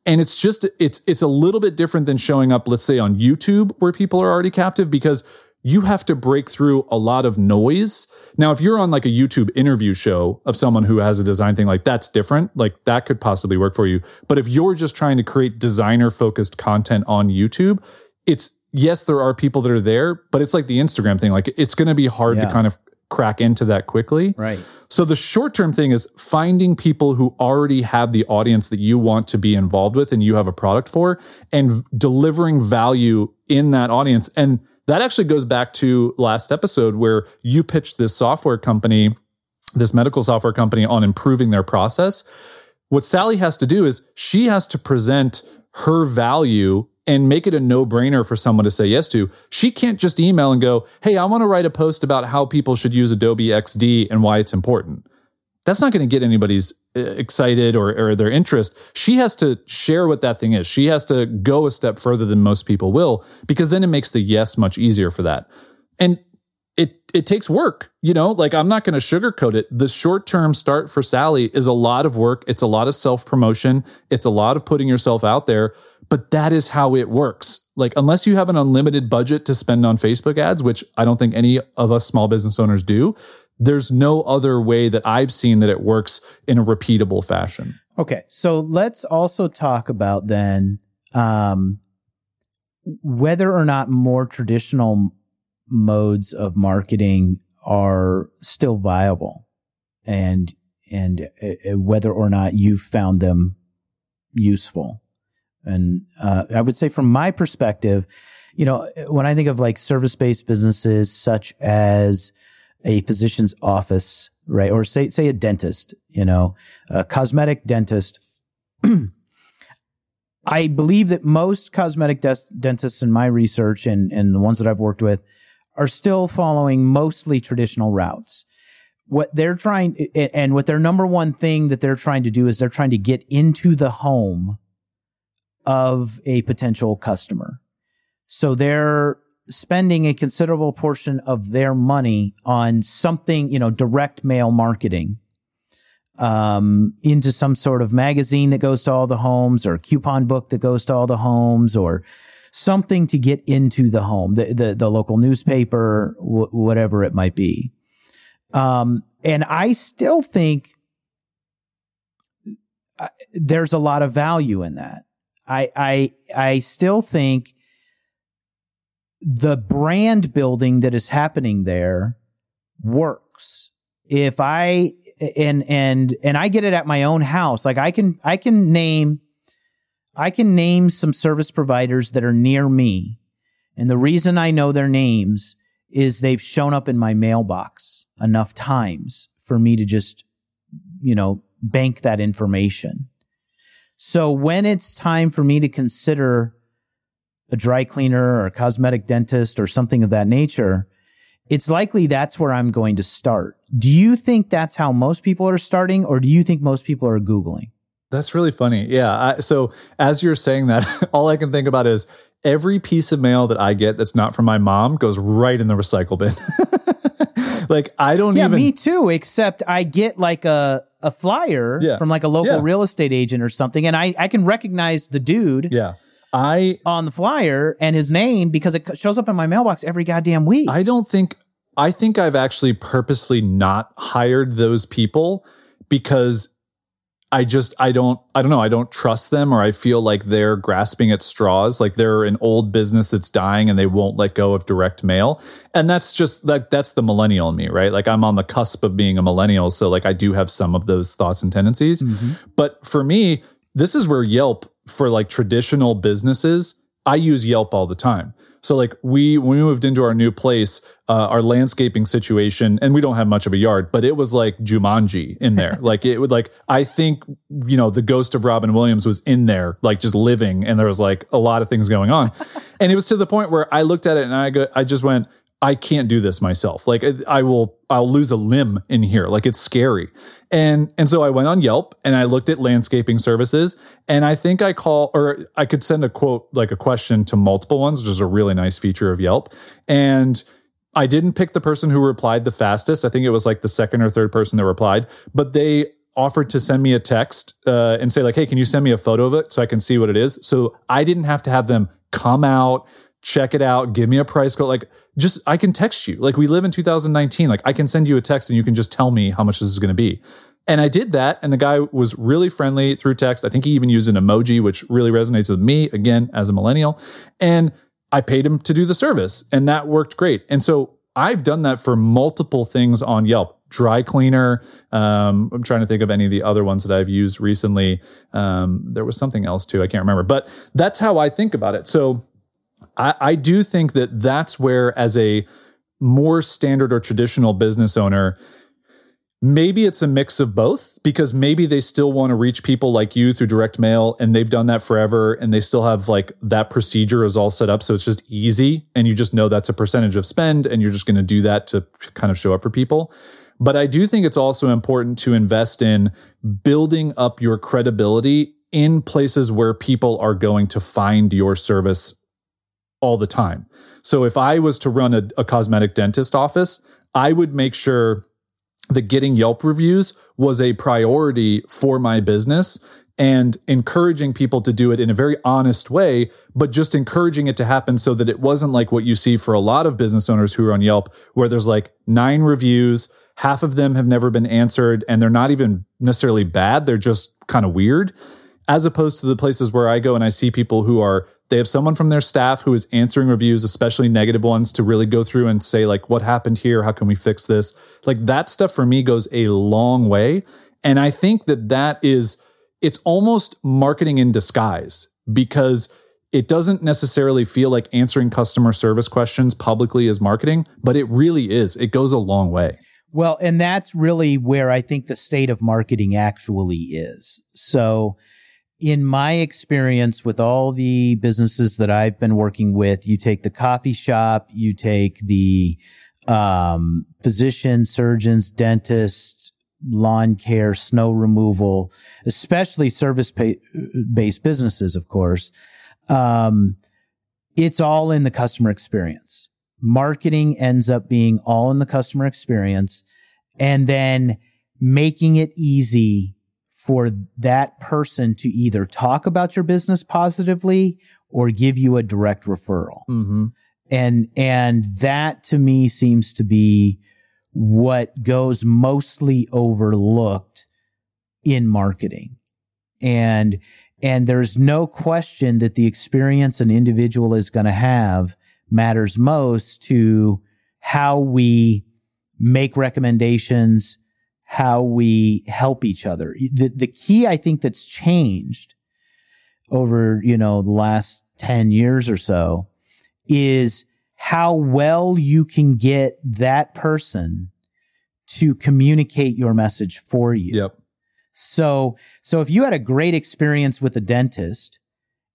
Speaker 1: And it's just, it's, it's a little bit different than showing up, let's say on YouTube where people are already captive because you have to break through a lot of noise. Now, if you're on like a YouTube interview show of someone who has a design thing, like that's different. Like that could possibly work for you. But if you're just trying to create designer focused content on YouTube, it's yes, there are people that are there, but it's like the Instagram thing. Like it's going to be hard yeah. to kind of crack into that quickly.
Speaker 2: Right.
Speaker 1: So the short term thing is finding people who already have the audience that you want to be involved with and you have a product for and delivering value in that audience. And that actually goes back to last episode where you pitched this software company, this medical software company on improving their process. What Sally has to do is she has to present her value and make it a no brainer for someone to say yes to. She can't just email and go, Hey, I want to write a post about how people should use Adobe XD and why it's important that's not going to get anybody's uh, excited or, or their interest. She has to share what that thing is. She has to go a step further than most people will, because then it makes the yes much easier for that. And it it takes work, you know, like I'm not going to sugarcoat it. The short-term start for Sally is a lot of work, it's a lot of self-promotion, it's a lot of putting yourself out there, but that is how it works. Like unless you have an unlimited budget to spend on Facebook ads, which I don't think any of us small business owners do, there's no other way that I've seen that it works in a repeatable fashion.
Speaker 2: Okay. So let's also talk about then um, whether or not more traditional modes of marketing are still viable and and uh, whether or not you've found them useful. And uh, I would say from my perspective, you know, when I think of like service-based businesses such as a physician's office, right? Or say, say a dentist, you know, a cosmetic dentist. I believe that most cosmetic des- dentists in my research and, and the ones that I've worked with are still following mostly traditional routes. What they're trying and what their number one thing that they're trying to do is they're trying to get into the home of a potential customer. So they're spending a considerable portion of their money on something, you know, direct mail marketing, um, into some sort of magazine that goes to all the homes or coupon book that goes to all the homes or something to get into the home, the, the, the local newspaper, w- whatever it might be. Um, and I still think uh, there's a lot of value in that. I, I, I still think the brand building that is happening there works. If I, and, and, and I get it at my own house, like I can, I can name, I can name some service providers that are near me. And the reason I know their names is they've shown up in my mailbox enough times for me to just, you know, bank that information. So when it's time for me to consider a dry cleaner or a cosmetic dentist or something of that nature, it's likely that's where I'm going to start. Do you think that's how most people are starting or do you think most people are Googling?
Speaker 1: That's really funny. Yeah. I, so as you're saying that, all I can think about is every piece of mail that I get that's not from my mom goes right in the recycle bin. like I don't
Speaker 2: yeah,
Speaker 1: even.
Speaker 2: me too. Except I get like a a flyer
Speaker 1: Yeah.
Speaker 2: from like a local
Speaker 1: Yeah.
Speaker 2: real estate agent or something, and I I can recognize the dude
Speaker 1: Yeah. I
Speaker 2: on the flyer and his name because it shows up in my mailbox every goddamn week.
Speaker 1: I don't think I think I've actually purposely not hired those people because I just I don't I don't know. I don't trust them or I feel like they're grasping at straws. Like they're an old business that's dying and they won't let go of direct mail. And that's just like that's the millennial in me right? Like I'm on the cusp of being a millennial. So like I do have some of those thoughts and tendencies. Mm-hmm. But for me this is where Yelp for like traditional businesses I use Yelp all the time so like we when we moved into our new place, uh, our landscaping situation, and we don't have much of a yard, but it was like Jumanji in there. like it would like I think you know the ghost of Robin Williams was in there, like just living, and there was like a lot of things going on, and it was to the point where I looked at it and I go, I just went. I can't do this myself. Like I will, I'll lose a limb in here. Like it's scary. And, and so I went on Yelp and I looked at landscaping services and I think I call, or I could send a quote, like a question to multiple ones, which is a really nice feature of Yelp. And I didn't pick the person who replied the fastest. I think it was like the second or third person that replied, but they offered to send me a text uh, and say like, "Hey, can you send me a photo of it so I can see what it is?" So I didn't have to have them come out, check it out, give me a price quote. Like, just I can text you. Like, we live in 2019. Like, I can send you a text and you can just tell me how much this is going to be. And I did that, and the guy was really friendly through text. I think he even used an emoji, which really resonates with me again as a millennial. And I paid him to do the service, and that worked great. And so I've done that for multiple things on Yelp. Dry cleaner. Um, I'm trying to think of any of the other ones that I've used recently. Um, there was something else too. I can't remember, but that's how I think about it. So I, I do think that that's where, as a more standard or traditional business owner, maybe it's a mix of both because maybe they still want to reach people like you through direct mail and they've done that forever and they still have like that procedure is all set up so it's just easy and you just know that's a percentage of spend and you're just going to do that to kind of show up for people. But i do think it's also important to invest in building up your credibility in places where people are going to find your service all the time So if I was to run a, a cosmetic dentist office, I would make sure that getting Yelp reviews was a priority for my business and encouraging people to do it in a very honest way, but just encouraging it to happen so that it wasn't like what you see for a lot of business owners who are on Yelp, where there's like nine reviews, half of them have never been answered, and they're not even necessarily bad. They're just kind of weird. As opposed to the places where I go and I see people who are, they have someone from their staff who is answering reviews, especially negative ones, to really go through and say, like, what happened here? How can we fix this? Like that stuff for me goes a long way. And I think that that is, it's almost marketing in disguise because it doesn't necessarily feel like answering customer service questions publicly is marketing, but it really is. It goes a long way.
Speaker 2: Well, and that's really where I think the state of marketing actually is. So, in my experience with all the businesses that I've been working with, you take the coffee shop, you take the um, physician, surgeons, dentists, lawn care, snow removal, especially service based businesses, of course. Um, it's all in the customer experience. Marketing ends up being all in the customer experience and then making it easy for that person to either talk about your business positively or give you a direct referral.
Speaker 1: Mm-hmm.
Speaker 2: And, and that to me seems to be what goes mostly overlooked in marketing. And, and there's no question that the experience an individual is going to have matters most to how we make recommendations, how we help each other. The, the key I think that's changed over, you know, the last 10 years or so is how well you can get that person to communicate your message for you.
Speaker 1: Yep.
Speaker 2: So, so if you had a great experience with a dentist,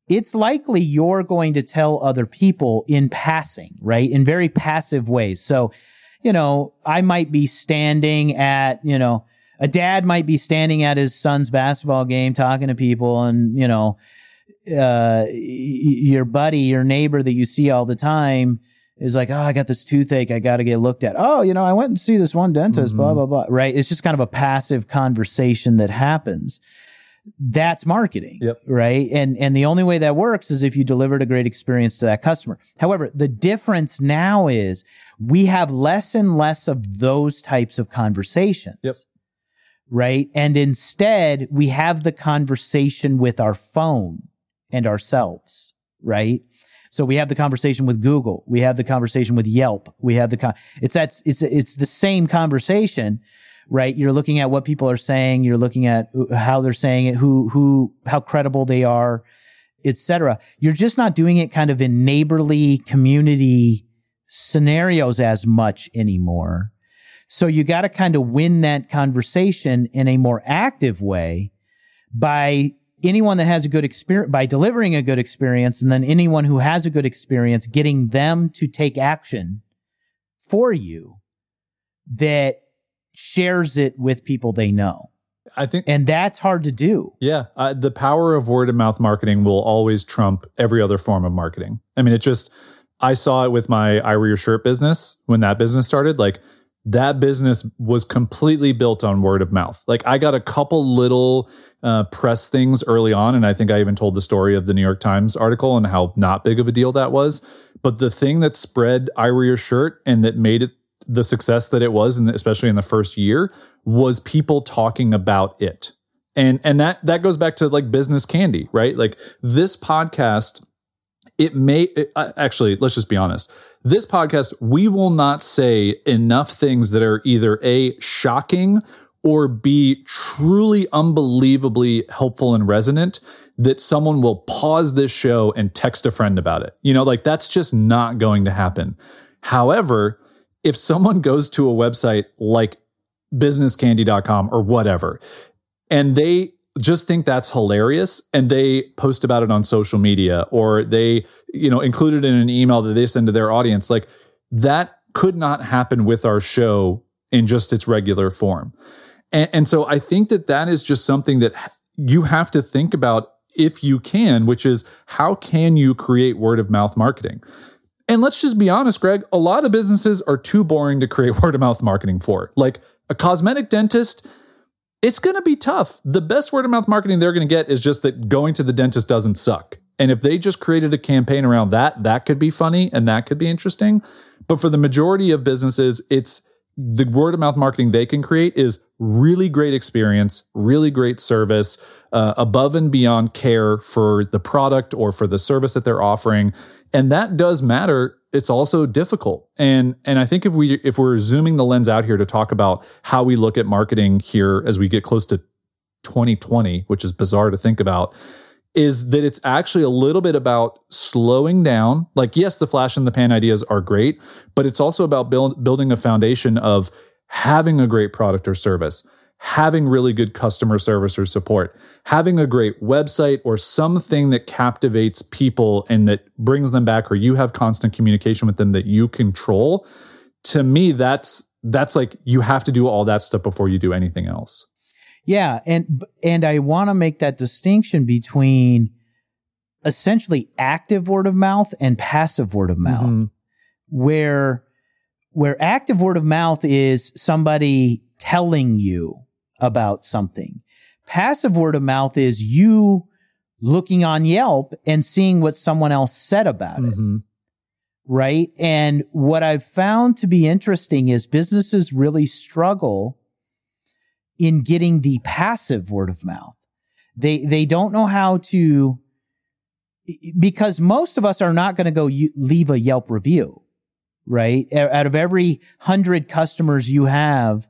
Speaker 2: it's likely you're going to tell other people in passing, right? In very passive ways. So, you know, I might be standing at, you know, a dad might be standing at his son's basketball game talking to people and, you know, uh, your buddy, your neighbor that you see all the time is like, oh, I got this toothache. I got to get looked at. Oh, you know, I went and see this one dentist, mm-hmm. blah, blah, blah. Right. It's just kind of a passive conversation that happens. That's marketing.
Speaker 1: Yep.
Speaker 2: Right. And, and the only way that works is if you delivered a great experience to that customer. However, the difference now is we have less and less of those types of conversations.
Speaker 1: Yep.
Speaker 2: Right. And instead we have the conversation with our phone and ourselves. Right. So we have the conversation with Google. We have the conversation with Yelp. We have the, con- it's that's, it's, it's the same conversation, right? You're looking at what people are saying. You're looking at how they're saying it, who, who, how credible they are, etc. You're just not doing it kind of in neighborly community scenarios as much anymore. So you got to kind of win that conversation in a more active way by anyone that has a good experience by delivering a good experience and then anyone who has a good experience getting them to take action for you that shares it with people they know.
Speaker 1: I think,
Speaker 2: and that's hard to do.
Speaker 1: Yeah, uh, the power of word of mouth marketing will always trump every other form of marketing. I mean, it just I saw it with my I wear your shirt business when that business started. Like that business was completely built on word of mouth. Like I got a couple little uh, press things early on, and I think I even told the story of the New York Times article and how not big of a deal that was. But the thing that spread I wear your shirt and that made it the success that it was, and especially in the first year, was people talking about it. And and that that goes back to like business candy, right? Like this podcast, it may it, uh, actually. Let's just be honest this podcast, we will not say enough things that are either A, shocking or B, truly unbelievably helpful and resonant that someone will pause this show and text a friend about it. You know, like that's just not going to happen. However, if someone goes to a website like businesscandy.com or whatever, and they just think that's hilarious and they post about it on social media or they, you know, include it in an email that they send to their audience. Like that could not happen with our show in just its regular form. And, and so I think that that is just something that you have to think about if you can, which is how can you create word of mouth marketing? And let's just be honest, Greg, a lot of businesses are too boring to create word of mouth marketing for. Like a cosmetic dentist, it's going to be tough. The best word of mouth marketing they're going to get is just that going to the dentist doesn't suck. And if they just created a campaign around that, that could be funny and that could be interesting. But for the majority of businesses, it's the word of mouth marketing they can create is really great experience, really great service, uh, above and beyond care for the product or for the service that they're offering. And that does matter. It's also difficult. And, and I think if we, if we're zooming the lens out here to talk about how we look at marketing here as we get close to 2020, which is bizarre to think about, is that it's actually a little bit about slowing down. Like, yes, the flash in the pan ideas are great, but it's also about build, building a foundation of having a great product or service, having really good customer service or support, having a great website or something that captivates people and that brings them back, or you have constant communication with them that you control. To me, that's, that's like you have to do all that stuff before you do anything else.
Speaker 2: Yeah, and and I want to make that distinction between essentially active word of mouth and passive word of mouth. Mm-hmm. Where where active word of mouth is somebody telling you about something. Passive word of mouth is you looking on Yelp and seeing what someone else said about mm-hmm. it. Right. And what I've found to be interesting is businesses really struggle in getting the passive word of mouth. They, they don't know how to, because most of us are not going to go leave a Yelp review, right? Out of every hundred customers you have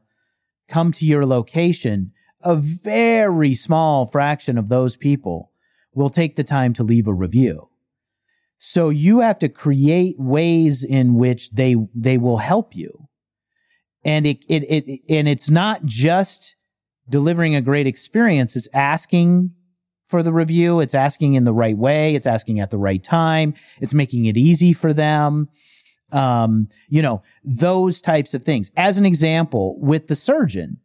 Speaker 2: come to your location, a very small fraction of those people will take the time to leave a review. So you have to create ways in which they, they will help you. And it, it, it, and it's not just delivering a great experience. It's asking for the review. It's asking in the right way. It's asking at the right time. It's making it easy for them. Um, you know, those types of things. As an example, with the surgeon,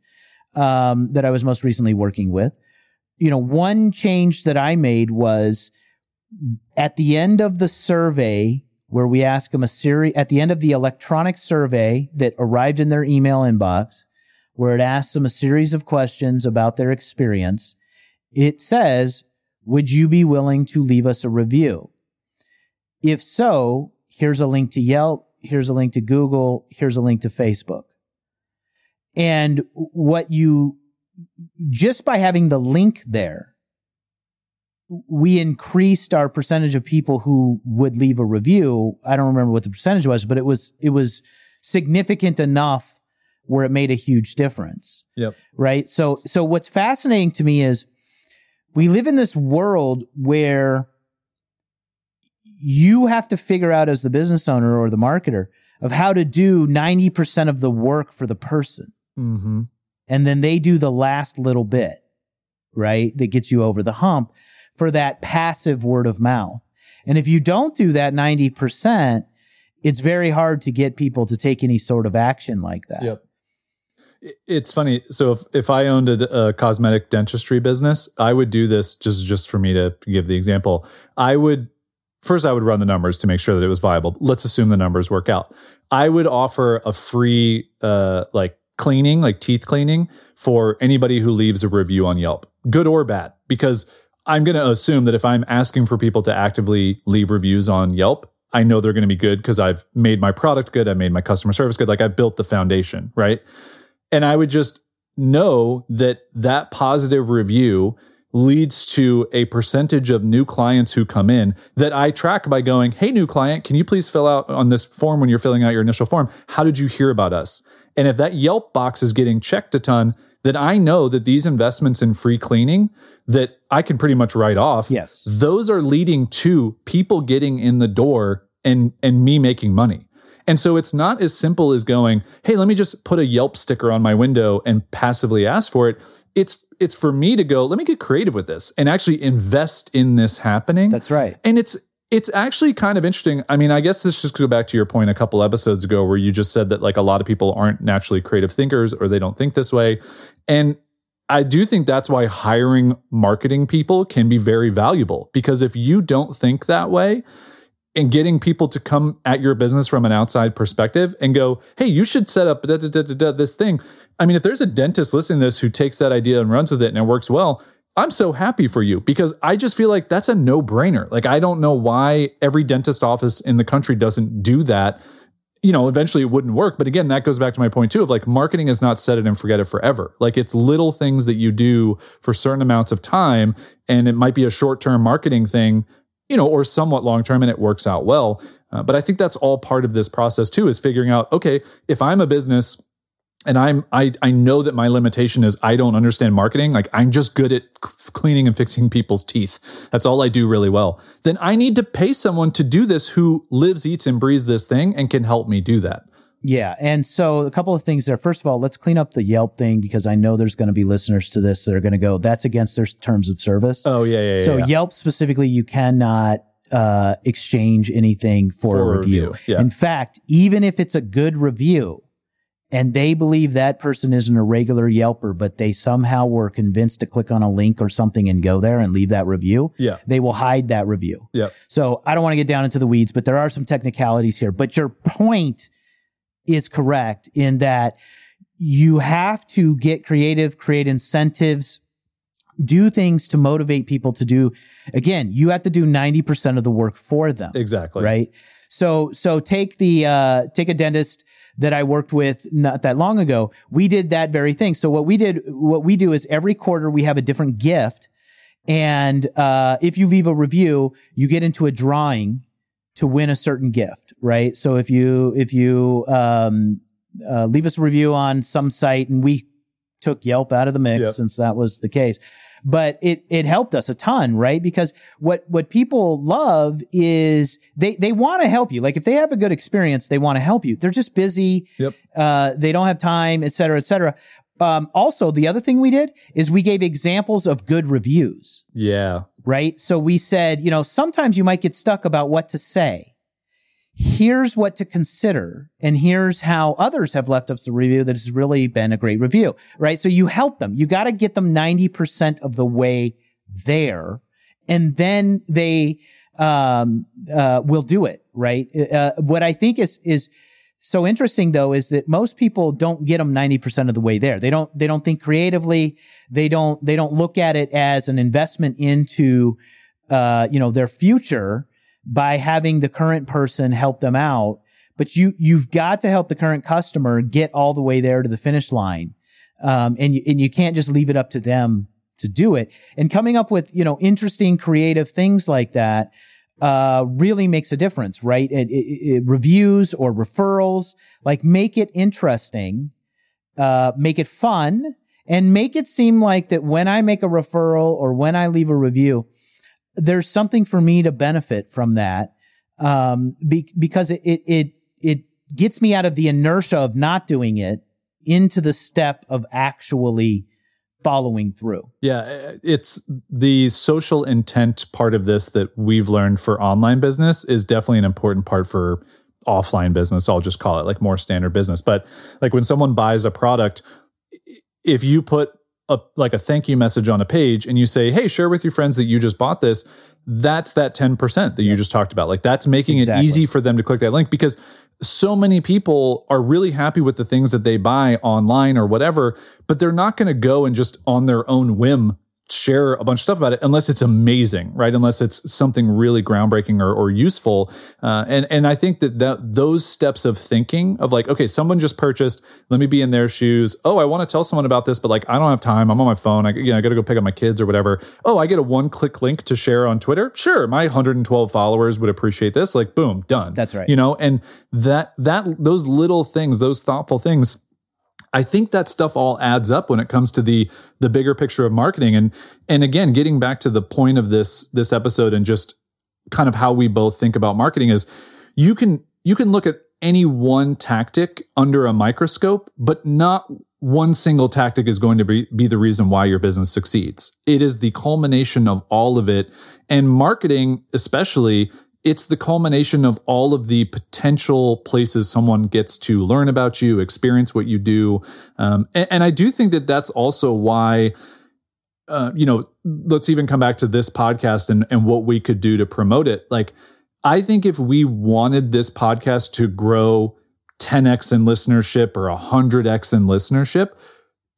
Speaker 2: um, that I was most recently working with, you know, one change that I made was at the end of the survey where we ask them a series, at the end of the electronic survey that arrived in their email inbox, where it asks them a series of questions about their experience. It says, would you be willing to leave us a review? If so, here's a link to Yelp. Here's a link to Google. Here's a link to Facebook. And what you, just by having the link there, we increased our percentage of people who would leave a review. I don't remember what the percentage was, but it was, it was significant enough where it made a huge difference.
Speaker 1: Yep.
Speaker 2: Right. So, so what's fascinating to me is we live in this world where you have to figure out as the business owner or the marketer of how to do 90% of the work for the person.
Speaker 1: Mm-hmm.
Speaker 2: And then they do the last little bit, right? That gets you over the hump for that passive word of mouth. And if you don't do that 90%, it's very hard to get people to take any sort of action like that.
Speaker 1: Yep. It's funny. So if, if I owned a, a, cosmetic dentistry business, I would do this just just for me to give the example. I would first I would run the numbers to make sure that it was viable. Let's assume the numbers work out. I would offer a free uh like cleaning, like teeth cleaning for anybody who leaves a review on Yelp, good or bad, because I'm going to assume that if I'm asking for people to actively leave reviews on Yelp, I know they're going to be good because I've made my product good. I've made my customer service good. Like I've built the foundation, right? And I would just know that that positive review leads to a percentage of new clients who come in that I track by going, Hey, new client, can you please fill out on this form when you're filling out your initial form? How did you hear about us? And if that Yelp box is getting checked a ton, then I know that these investments in free cleaning that I can pretty much write off.
Speaker 2: Yes.
Speaker 1: Those are leading to people getting in the door and, and me making money. And so it's not as simple as going, Hey, let me just put a Yelp sticker on my window and passively ask for it. It's, it's for me to go, let me get creative with this and actually invest in this happening.
Speaker 2: That's right.
Speaker 1: And it's, it's actually kind of interesting. I mean, I guess this just go back to your point a couple episodes ago where you just said that like a lot of people aren't naturally creative thinkers or they don't think this way. And I do think that's why hiring marketing people can be very valuable because if you don't think that way, and getting people to come at your business from an outside perspective and go, hey, you should set up da, da, da, this thing. I mean, if there's a dentist listening to this who takes that idea and runs with it and it works well, I'm so happy for you because I just feel like that's a no brainer. Like, I don't know why every dentist office in the country doesn't do that. You know, eventually it wouldn't work. But again, that goes back to my point too of like marketing is not set it and forget it forever. Like it's little things that you do for certain amounts of time. And it might be a short term marketing thing, you know, or somewhat long term and it works out well. Uh, but I think that's all part of this process too, is figuring out, okay, if I'm a business and I'm I I know that my limitation is I don't understand marketing. Like I'm just good at cleaning and fixing people's teeth. That's all I do really well. Then I need to pay someone to do this who lives, eats, and breathes this thing and can help me do that.
Speaker 2: Yeah. And so a couple of things there. First of all, let's clean up the Yelp thing because I know there's going to be listeners to this that are going to go, that's against their terms of service.
Speaker 1: Oh, yeah, yeah,
Speaker 2: So
Speaker 1: yeah.
Speaker 2: Yelp specifically, you cannot uh, exchange anything for,
Speaker 1: For
Speaker 2: a
Speaker 1: a
Speaker 2: review.
Speaker 1: review, yeah.
Speaker 2: In fact, even if it's a good review and they believe that person isn't a regular Yelper, but they somehow were convinced to click on a link or something and go there and leave that review,
Speaker 1: Yeah.
Speaker 2: they will hide that review.
Speaker 1: Yeah.
Speaker 2: So I don't want to get down into the weeds, but there are some technicalities here. But your point is correct in that you have to get creative, create incentives, do things to motivate people to do. Again, you have to do 90% of the work for them.
Speaker 1: Exactly.
Speaker 2: Right. So, so take the, uh, take a dentist that I worked with not that long ago. We did that very thing. So what we did, what we do is every quarter we have a different gift. And, uh, if you leave a review, you get into a drawing to win a certain gift, right? So if you, if you, um, uh, leave us a review on some site and we took Yelp out of the mix
Speaker 1: Yep.
Speaker 2: since that was the case. But it, it helped us a ton, right? Because what, what people love is they, they want to help you. Like if they have a good experience, they want to help you. They're just busy.
Speaker 1: Yep.
Speaker 2: Uh, they don't have time, et cetera, et cetera. Um, also the other thing we did is we gave examples of good reviews
Speaker 1: Yeah.
Speaker 2: right? So we said, you know, sometimes you might get stuck about what to say. Here's what to consider. And here's how others have left us a review that has really been a great review, right? So you help them. You got to get them 90% of the way there. And then they, um, uh, will do it, right? Uh, what I think is, is, so interesting though is that most people don't get them 90% of the way there. They don't, they don't think creatively. They don't, they don't look at it as an investment into, uh, you know, their future by having the current person help them out. But you, you've got to help the current customer get all the way there to the finish line. Um, and you, and you can't just leave it up to them to do it. And coming up with, you know, interesting, creative things like that, uh, really makes a difference, right? It, it, it- reviews or referrals, like make it interesting, uh, make it fun and make it seem like that when I make a referral or when I leave a review, there's something for me to benefit from that. Um, be, because it, it, it, it gets me out of the inertia of not doing it into the step of actually following through.
Speaker 1: Yeah, it's the social intent part of this that we've learned for online business is definitely an important part for offline business. I'll just call it like more standard business. But like when someone buys a product, if you put a like a thank you message on a page and you say, "Hey, share with your friends that you just bought this," that's that 10% that you just talked about. Like that's making
Speaker 2: Exactly.
Speaker 1: it easy for them to click that link because so many people are really happy with the things that they buy online or whatever, but they're not going to go and just on their own whim share a bunch of stuff about it unless it's amazing, right? Unless it's something really groundbreaking or, or useful. Uh, and and I think that, that those steps of thinking of like, okay, someone just purchased, let me be in their shoes. Oh, I want to tell someone about this, but like I don't have time. I'm on my phone. I you know I got to go pick up my kids or whatever. Oh, I get a one click link to share on Twitter. Sure, my 112 followers would appreciate this. Like, boom, done.
Speaker 2: That's right.
Speaker 1: You know, and that that those little things, those thoughtful things I think that stuff all adds up when it comes to the the bigger picture of marketing and and again getting back to the point of this this episode and just kind of how we both think about marketing is you can you can look at any one tactic under a microscope but not one single tactic is going to be, be the reason why your business succeeds. It is the culmination of all of it. And marketing, especially, it's the culmination of all of the potential places someone gets to learn about you, experience what you do. Um, and, and I do think that that's also why, uh, you know, let's even come back to this podcast and, and what we could do to promote it. Like, I think if we wanted this podcast to grow 10x in listenership or 100x in listenership,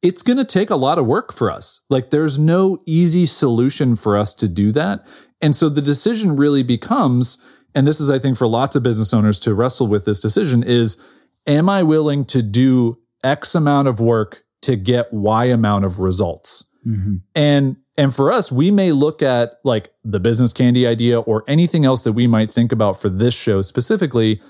Speaker 1: it's going to take a lot of work for us. Like there's no easy solution for us to do that. And so the decision really becomes, and this is, I think, for lots of business owners to wrestle with this decision is, am I willing to do X amount of work to get Y amount of results? Mm-hmm. And and for us, we may look at like the business candy idea or anything else that we might think about for this show specifically.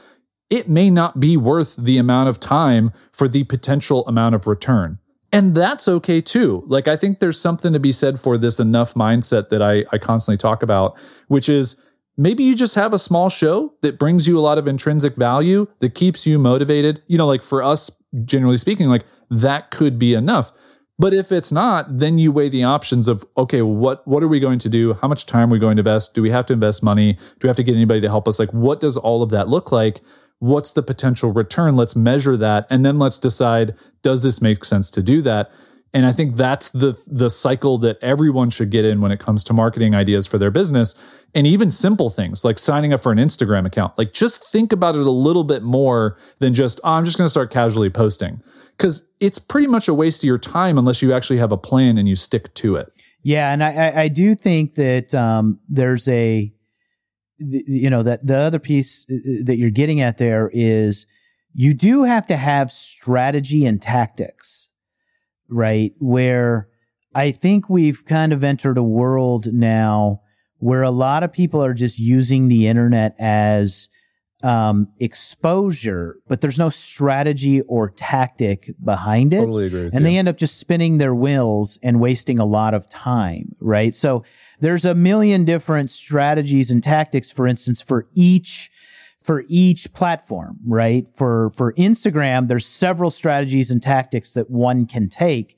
Speaker 1: It may not be worth the amount of time for the potential amount of return. And that's okay too. Like, I think there's something to be said for this enough mindset that I, I constantly talk about, which is maybe you just have a small show that brings you a lot of intrinsic value that keeps you motivated. You know, like for us, generally speaking, like that could be enough. But if it's not, then you weigh the options of, okay, what, what are we going to do? How much time are we going to invest? Do we have to invest money? Do we have to get anybody to help us? Like, what does all of that look like? What's the potential return? Let's measure that. And then let's decide, does this make sense to do that? And I think that's the, the cycle that everyone should get in when it comes to marketing ideas for their business. And even simple things like signing up for an Instagram account. Like just think about it a little bit more than just, oh, I'm just going to start casually posting because it's pretty much a waste of your time unless you actually have a plan and you stick to it.
Speaker 2: Yeah, and I, I do think that um, there's a, you know, that the other piece uh, that you're getting at there is you do have to have strategy and tactics, right? Where I think we've kind of entered a world now where a lot of people are just using the internet as um, exposure, but there's no strategy or tactic behind it.
Speaker 1: Totally agree.
Speaker 2: and
Speaker 1: you.
Speaker 2: they end up just spinning their wheels and wasting a lot of time, right? So there's a million different strategies and tactics, for instance, for each for each platform, right? For for Instagram, there's several strategies and tactics that one can take.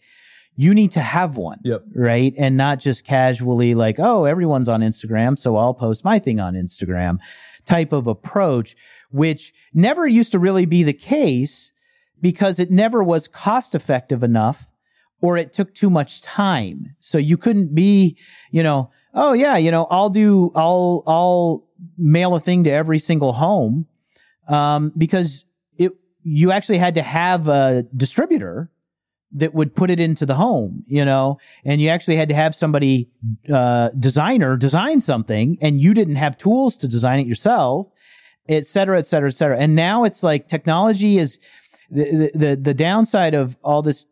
Speaker 2: You need to have one,
Speaker 1: yep.
Speaker 2: right? And not just casually like, oh, everyone's on Instagram, so I'll post my thing on Instagram type of approach, which never used to really be the case because it never was cost effective enough or it took too much time. So you couldn't be, you know, oh yeah, you know, I'll do, I'll, I'll mail a thing to every single home. Um, because it, you actually had to have a distributor that would put it into the home, you know, and you actually had to have somebody, uh, designer design something and you didn't have tools to design it yourself, et cetera, et cetera, et cetera. And now it's like technology is the, the, the downside of all this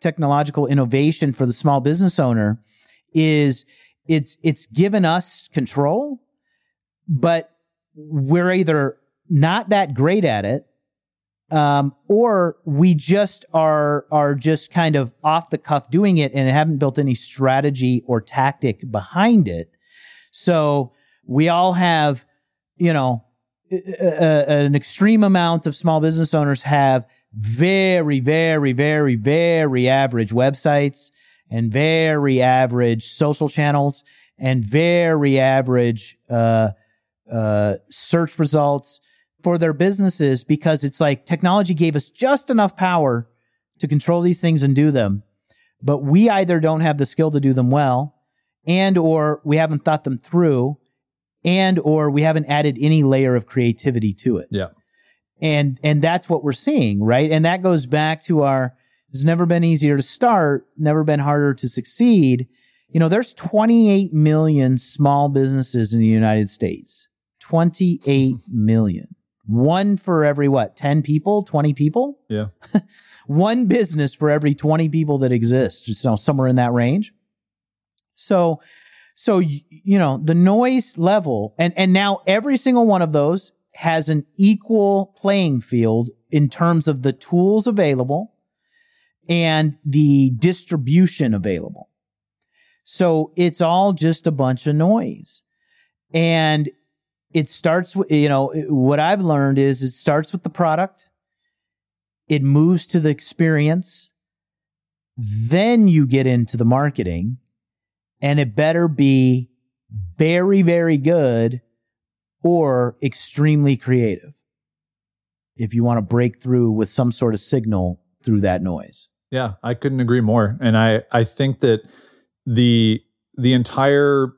Speaker 2: technological innovation for the small business owner is it's, it's given us control, but we're either not that great at it um, or we just are are just kind of off the cuff doing it and haven't built any strategy or tactic behind it. So we all have, you know, a, a, an extreme amount of small business owners have very, very, very, very average websites and very average social channels and very average uh, uh, search results for their businesses because it's like technology gave us just enough power to control these things and do them. But we either don't have the skill to do them well and or we haven't thought them through and or we haven't added any layer of creativity to it.
Speaker 1: Yeah.
Speaker 2: And and that's what we're seeing, right? And that goes back to our it's never been easier to start, never been harder to succeed. You know, there's 28 million small businesses in the United States. 28 million. One for every what? 10 people, 20 people?
Speaker 1: Yeah.
Speaker 2: One business for every 20 people that exist, just you know, somewhere in that range. So, so, you know, the noise level and, and now every single one of those has an equal playing field in terms of the tools available and the distribution available. So it's all just a bunch of noise. And it starts with, you know, what I've learned is it starts with the product. It moves to the experience. Then you get into the marketing and it better be very, very good or extremely creative if you want to break through with some sort of signal through that noise.
Speaker 1: Yeah, I couldn't agree more. And I, I think that the, the entire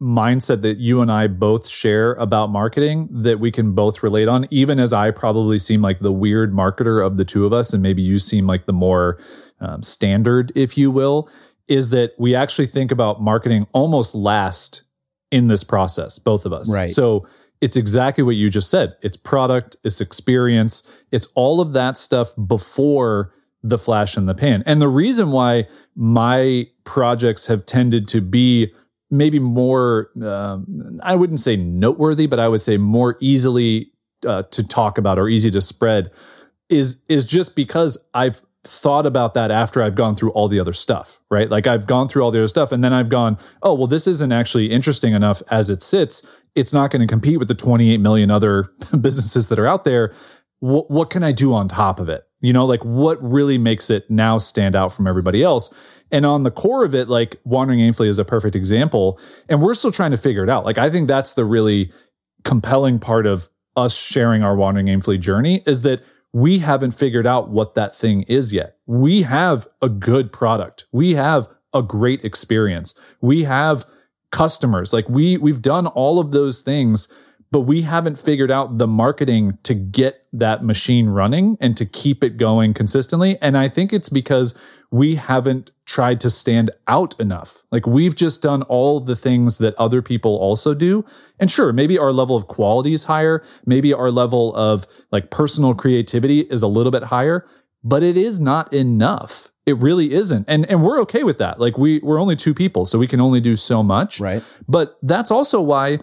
Speaker 1: mindset that you and I both share about marketing that we can both relate on, even as I probably seem like the weird marketer of the two of us, and maybe you seem like the more um, standard, if you will, is that we actually think about marketing almost last in this process, both of us.
Speaker 2: Right.
Speaker 1: So it's exactly what you just said. It's product, it's experience, it's all of that stuff before the flash in the pan. And the reason why my projects have tended to be maybe more, um, I wouldn't say noteworthy, but I would say more easily uh, to talk about or easy to spread is is just because I've thought about that after I've gone through all the other stuff, right? Like I've gone through all the other stuff and then I've gone, oh, well, this isn't actually interesting enough as it sits. It's not going to compete with the 28 million other businesses that are out there. W- what can I do on top of it? You know, like what really makes it now stand out from everybody else? And on the core of it, like Wandering Aimfully is a perfect example. And we're still trying to figure it out. Like I think that's the really compelling part of us sharing our Wandering Aimfully journey is that we haven't figured out what that thing is yet. We have a good product. We have a great experience. We have customers. Like we, we've done all of those things, but we haven't figured out the marketing to get that machine running and to keep it going consistently. And I think it's because we haven't tried to stand out enough. Like we've just done all the things that other people also do. And sure, maybe our level of quality is higher. Maybe our level of like personal creativity is a little bit higher, but it is not enough. It really isn't. And, and we're okay with that. Like we, we're only two people, so we can only do so much.
Speaker 2: Right.
Speaker 1: But that's also why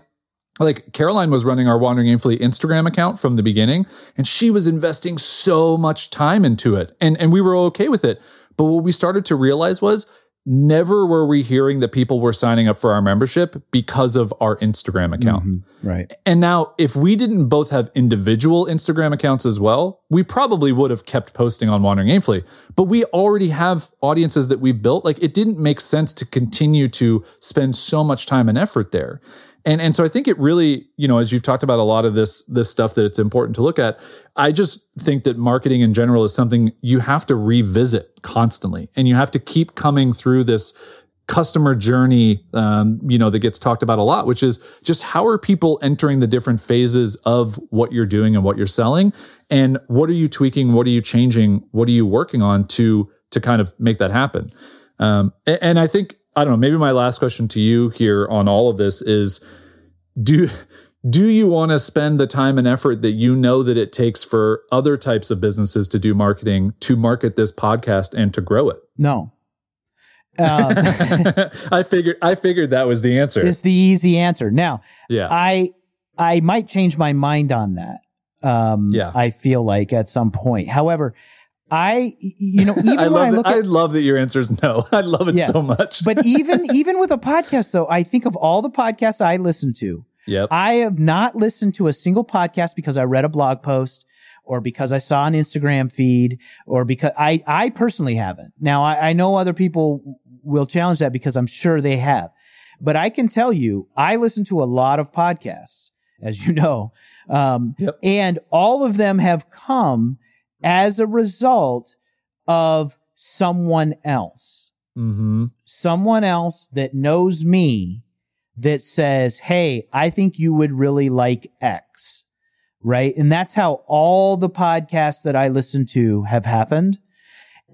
Speaker 1: like Caroline was running our Wandering Aimfully Instagram account from the beginning, and she was investing so much time into it. And, and we were okay with it. But what we started to realize was never were we hearing that people were signing up for our membership because of our Instagram account.
Speaker 2: Mm-hmm. Right.
Speaker 1: And now, if we didn't both have individual Instagram accounts as well, we probably would have kept posting on Wandering Aimfully. But we already have audiences that we've built. Like it didn't make sense to continue to spend so much time and effort there. And and so I think it really, you know, as you've talked about a lot of this this stuff that it's important to look at, I just think that marketing in general is something you have to revisit constantly, and you have to keep coming through this customer journey, um, you know, that gets talked about a lot, which is just how are people entering the different phases of what you're doing and what you're selling, and what are you tweaking, what are you changing, what are you working on to to kind of make that happen. Um, and, and I think I don't know, maybe my last question to you here on all of this is do do you want to spend the time and effort that you know that it takes for other types of businesses to do marketing to market this podcast and to grow it?
Speaker 2: No.
Speaker 1: Um, I figured I figured that was the answer.
Speaker 2: It's the easy answer. Now,
Speaker 1: yeah.
Speaker 2: I I might change my mind on that. Um,
Speaker 1: yeah.
Speaker 2: I feel like at some point. However, I, you know, even
Speaker 1: I
Speaker 2: when I look
Speaker 1: that,
Speaker 2: at,
Speaker 1: I love that your answer is no. I love it
Speaker 2: Yeah.
Speaker 1: so much.
Speaker 2: but even, even with a podcast though, I think of all the podcasts I listen to,
Speaker 1: yep.
Speaker 2: I have not listened to a single podcast because I read a blog post or because I saw an Instagram feed or because I, I personally haven't. Now I, I know other people will challenge that because I'm sure they have, but I can tell you, I listen to a lot of podcasts, as you know. Um,
Speaker 1: Yep.
Speaker 2: and all of them have come as a result of someone else
Speaker 1: mm-hmm.
Speaker 2: someone else that knows me that says, Hey, I think you would really like X. Right. And that's how all the podcasts that I listen to have happened.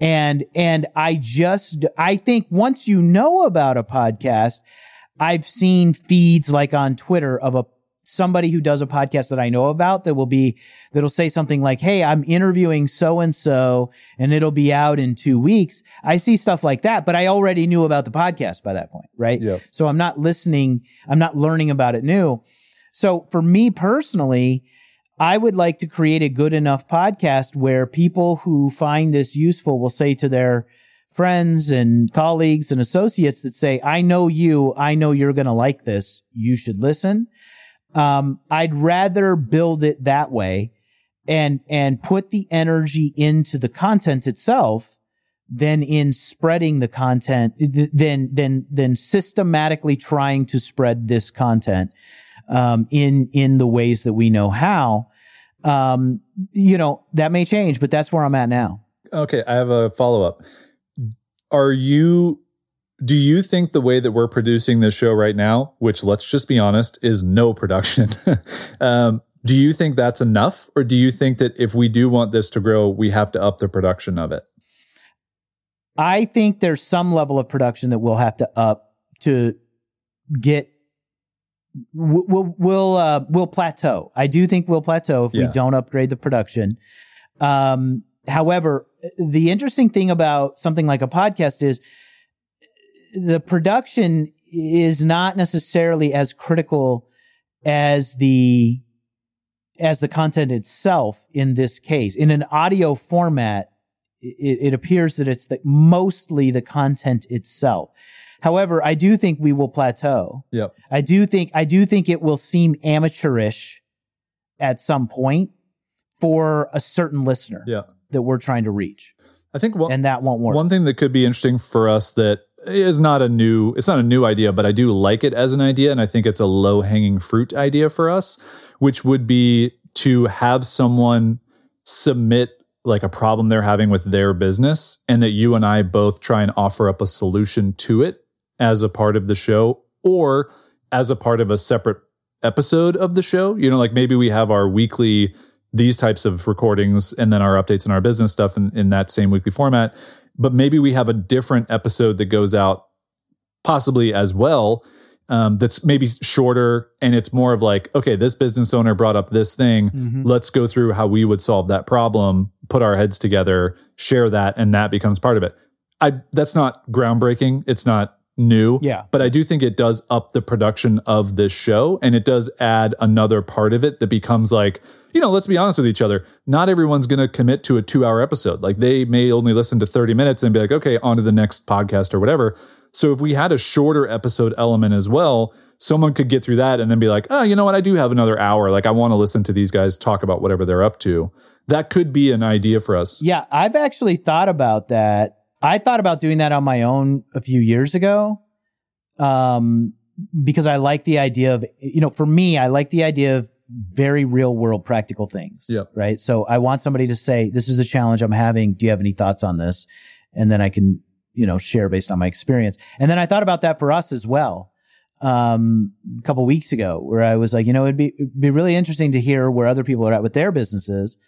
Speaker 2: And, and I just, I think once you know about a podcast, I've seen feeds like on Twitter of a, somebody who does a podcast that I know about that will be, that'll say something like, Hey, I'm interviewing so and so and it'll be out in two weeks. I see stuff like that, but I already knew about the podcast by that point, right?
Speaker 1: Yep.
Speaker 2: So I'm not listening. I'm not learning about it new. So for me personally, I would like to create a good enough podcast where people who find this useful will say to their friends and colleagues and associates that say, I know you. I know you're going to like this. You should listen. Um, I'd rather build it that way and, and put the energy into the content itself than in spreading the content, than, than, than systematically trying to spread this content, um, in, in the ways that we know how. Um, you know, that may change, but that's where I'm at now.
Speaker 1: Okay, I have a follow up. Are you Do you think the way that we're producing this show right now, which let's just be honest, is no production, um, do you think that's enough? Or do you think that if we do want this to grow, we have to up the production of it?
Speaker 2: I think there's some level of production that we'll have to up to get we'll we'll uh, we'll plateau. I do think we'll plateau if
Speaker 1: Yeah.
Speaker 2: we don't upgrade the production. Um, however, the interesting thing about something like a podcast is the production is not necessarily as critical as the as the content itself in this case. In an audio format, it, it appears that it's the, mostly the content itself. However, I do think we will plateau.
Speaker 1: Yep.
Speaker 2: I do think I do think it will seem amateurish at some point for a certain listener
Speaker 1: Yeah.
Speaker 2: that we're trying to reach,
Speaker 1: I think one,
Speaker 2: and that won't work.
Speaker 1: one thing that could be interesting for us that is not a new, it's not a new idea, but I do like it as an idea. And I think it's a low hanging fruit idea for us, which would be to have someone submit like a problem they're having with their business and that you and I both try and offer up a solution to it as a part of the show or as a part of a separate episode of the show. You know, like maybe we have our weekly, these types of recordings and then our updates and our business stuff in, in that same weekly format. But maybe we have a different episode that goes out possibly as well. Um, that's maybe shorter and it's more of like, okay, this business owner brought up this thing.
Speaker 2: Mhm.
Speaker 1: Let's go through how we would solve that problem, put our heads together, share that, and that becomes part of it. I that's not groundbreaking. It's not new.
Speaker 2: Yeah.
Speaker 1: But I do think it does up the production of this show and it does add another part of it that becomes like, you know, let's be honest with each other. Not everyone's going to commit to a two hour episode. Like they may only listen to 30 minutes and be like, okay, on to the next podcast or whatever. So if we had a shorter episode element as well, someone could get through that and then be like, oh, you know what? I do have another hour. Like I want to listen to these guys talk about whatever they're up to. That could be an idea for us.
Speaker 2: Yeah, I've actually thought about that. I thought about doing that on my own a few years ago. Um, because I like the idea of, you know, for me, I like the idea of very real world practical things.
Speaker 1: Yep.
Speaker 2: Right. So I want somebody to say, this is the challenge I'm having. Do you have any thoughts on this? And then I can, you know, share based on my experience. And then I thought about that for us as well. Um, a couple weeks ago where I was like, you know, it'd be, it'd be really interesting to hear where other people are at with their businesses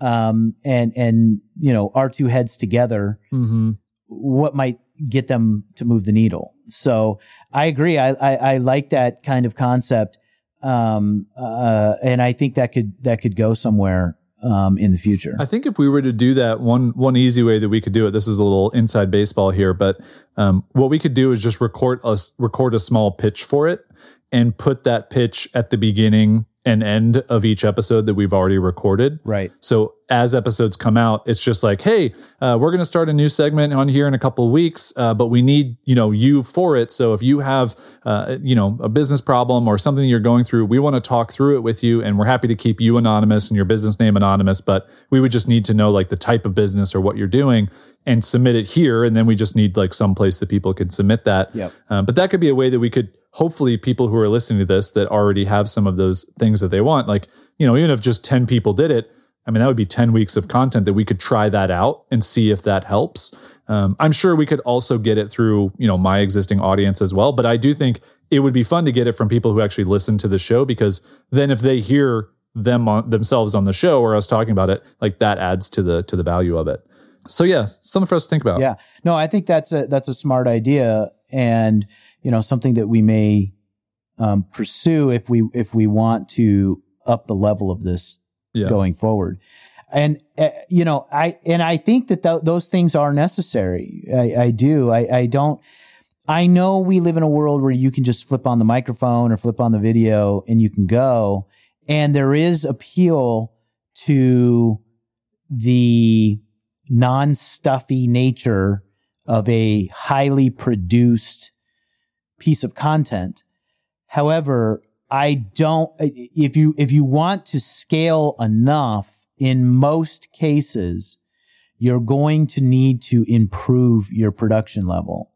Speaker 2: um, and and you know our two heads together,
Speaker 1: Mm-hmm.
Speaker 2: what might get them to move the needle. So I agree. I I, I like that kind of concept, um, uh, and I think that could that could go somewhere um, in the future.
Speaker 1: I think if we were to do that, one one easy way that we could do it. This is a little inside baseball here, but um, what we could do is just record a s- record a small pitch for it and put that pitch at the beginning and end of each episode that we've already recorded.
Speaker 2: right.
Speaker 1: So as episodes come out, it's just like, hey, uh, we're going to start a new segment on here in a couple of weeks, uh, but we need you know you for it. So if you have uh, you know a business problem or something you're going through, we want to talk through it with you, and we're happy to keep you anonymous and your business name anonymous. But we would just need to know like the type of business or what you're doing and submit it here, and then we just need like some place that people can submit that.
Speaker 2: Yep.
Speaker 1: Um, but that could be a way that we could hopefully people who are listening to this that already have some of those things that they want, like, you know, even if just 10 people did it, I mean, that would be 10 weeks of content that we could try that out and see if that helps. Um, I'm sure we could also get it through, you know, my existing audience as well. But I do think it would be fun to get it from people who actually listen to the show because then if they hear them on themselves on the show or us talking about it, like that adds to the, to the value of it. So yeah, something for us to think about.
Speaker 2: Yeah. No, I think that's a that's a smart idea, and you know something that we may um, pursue if we if we want to up the level of this
Speaker 1: Yeah.
Speaker 2: going forward. And uh, you know, I and I think that th- those things are necessary. I, I do. I, I don't. I know we live in a world where you can just flip on the microphone or flip on the video and you can go. And there is appeal to the non-stuffy nature of a highly produced piece of content. However, I don't, if you, if you want to scale enough in most cases, you're going to need to improve your production level.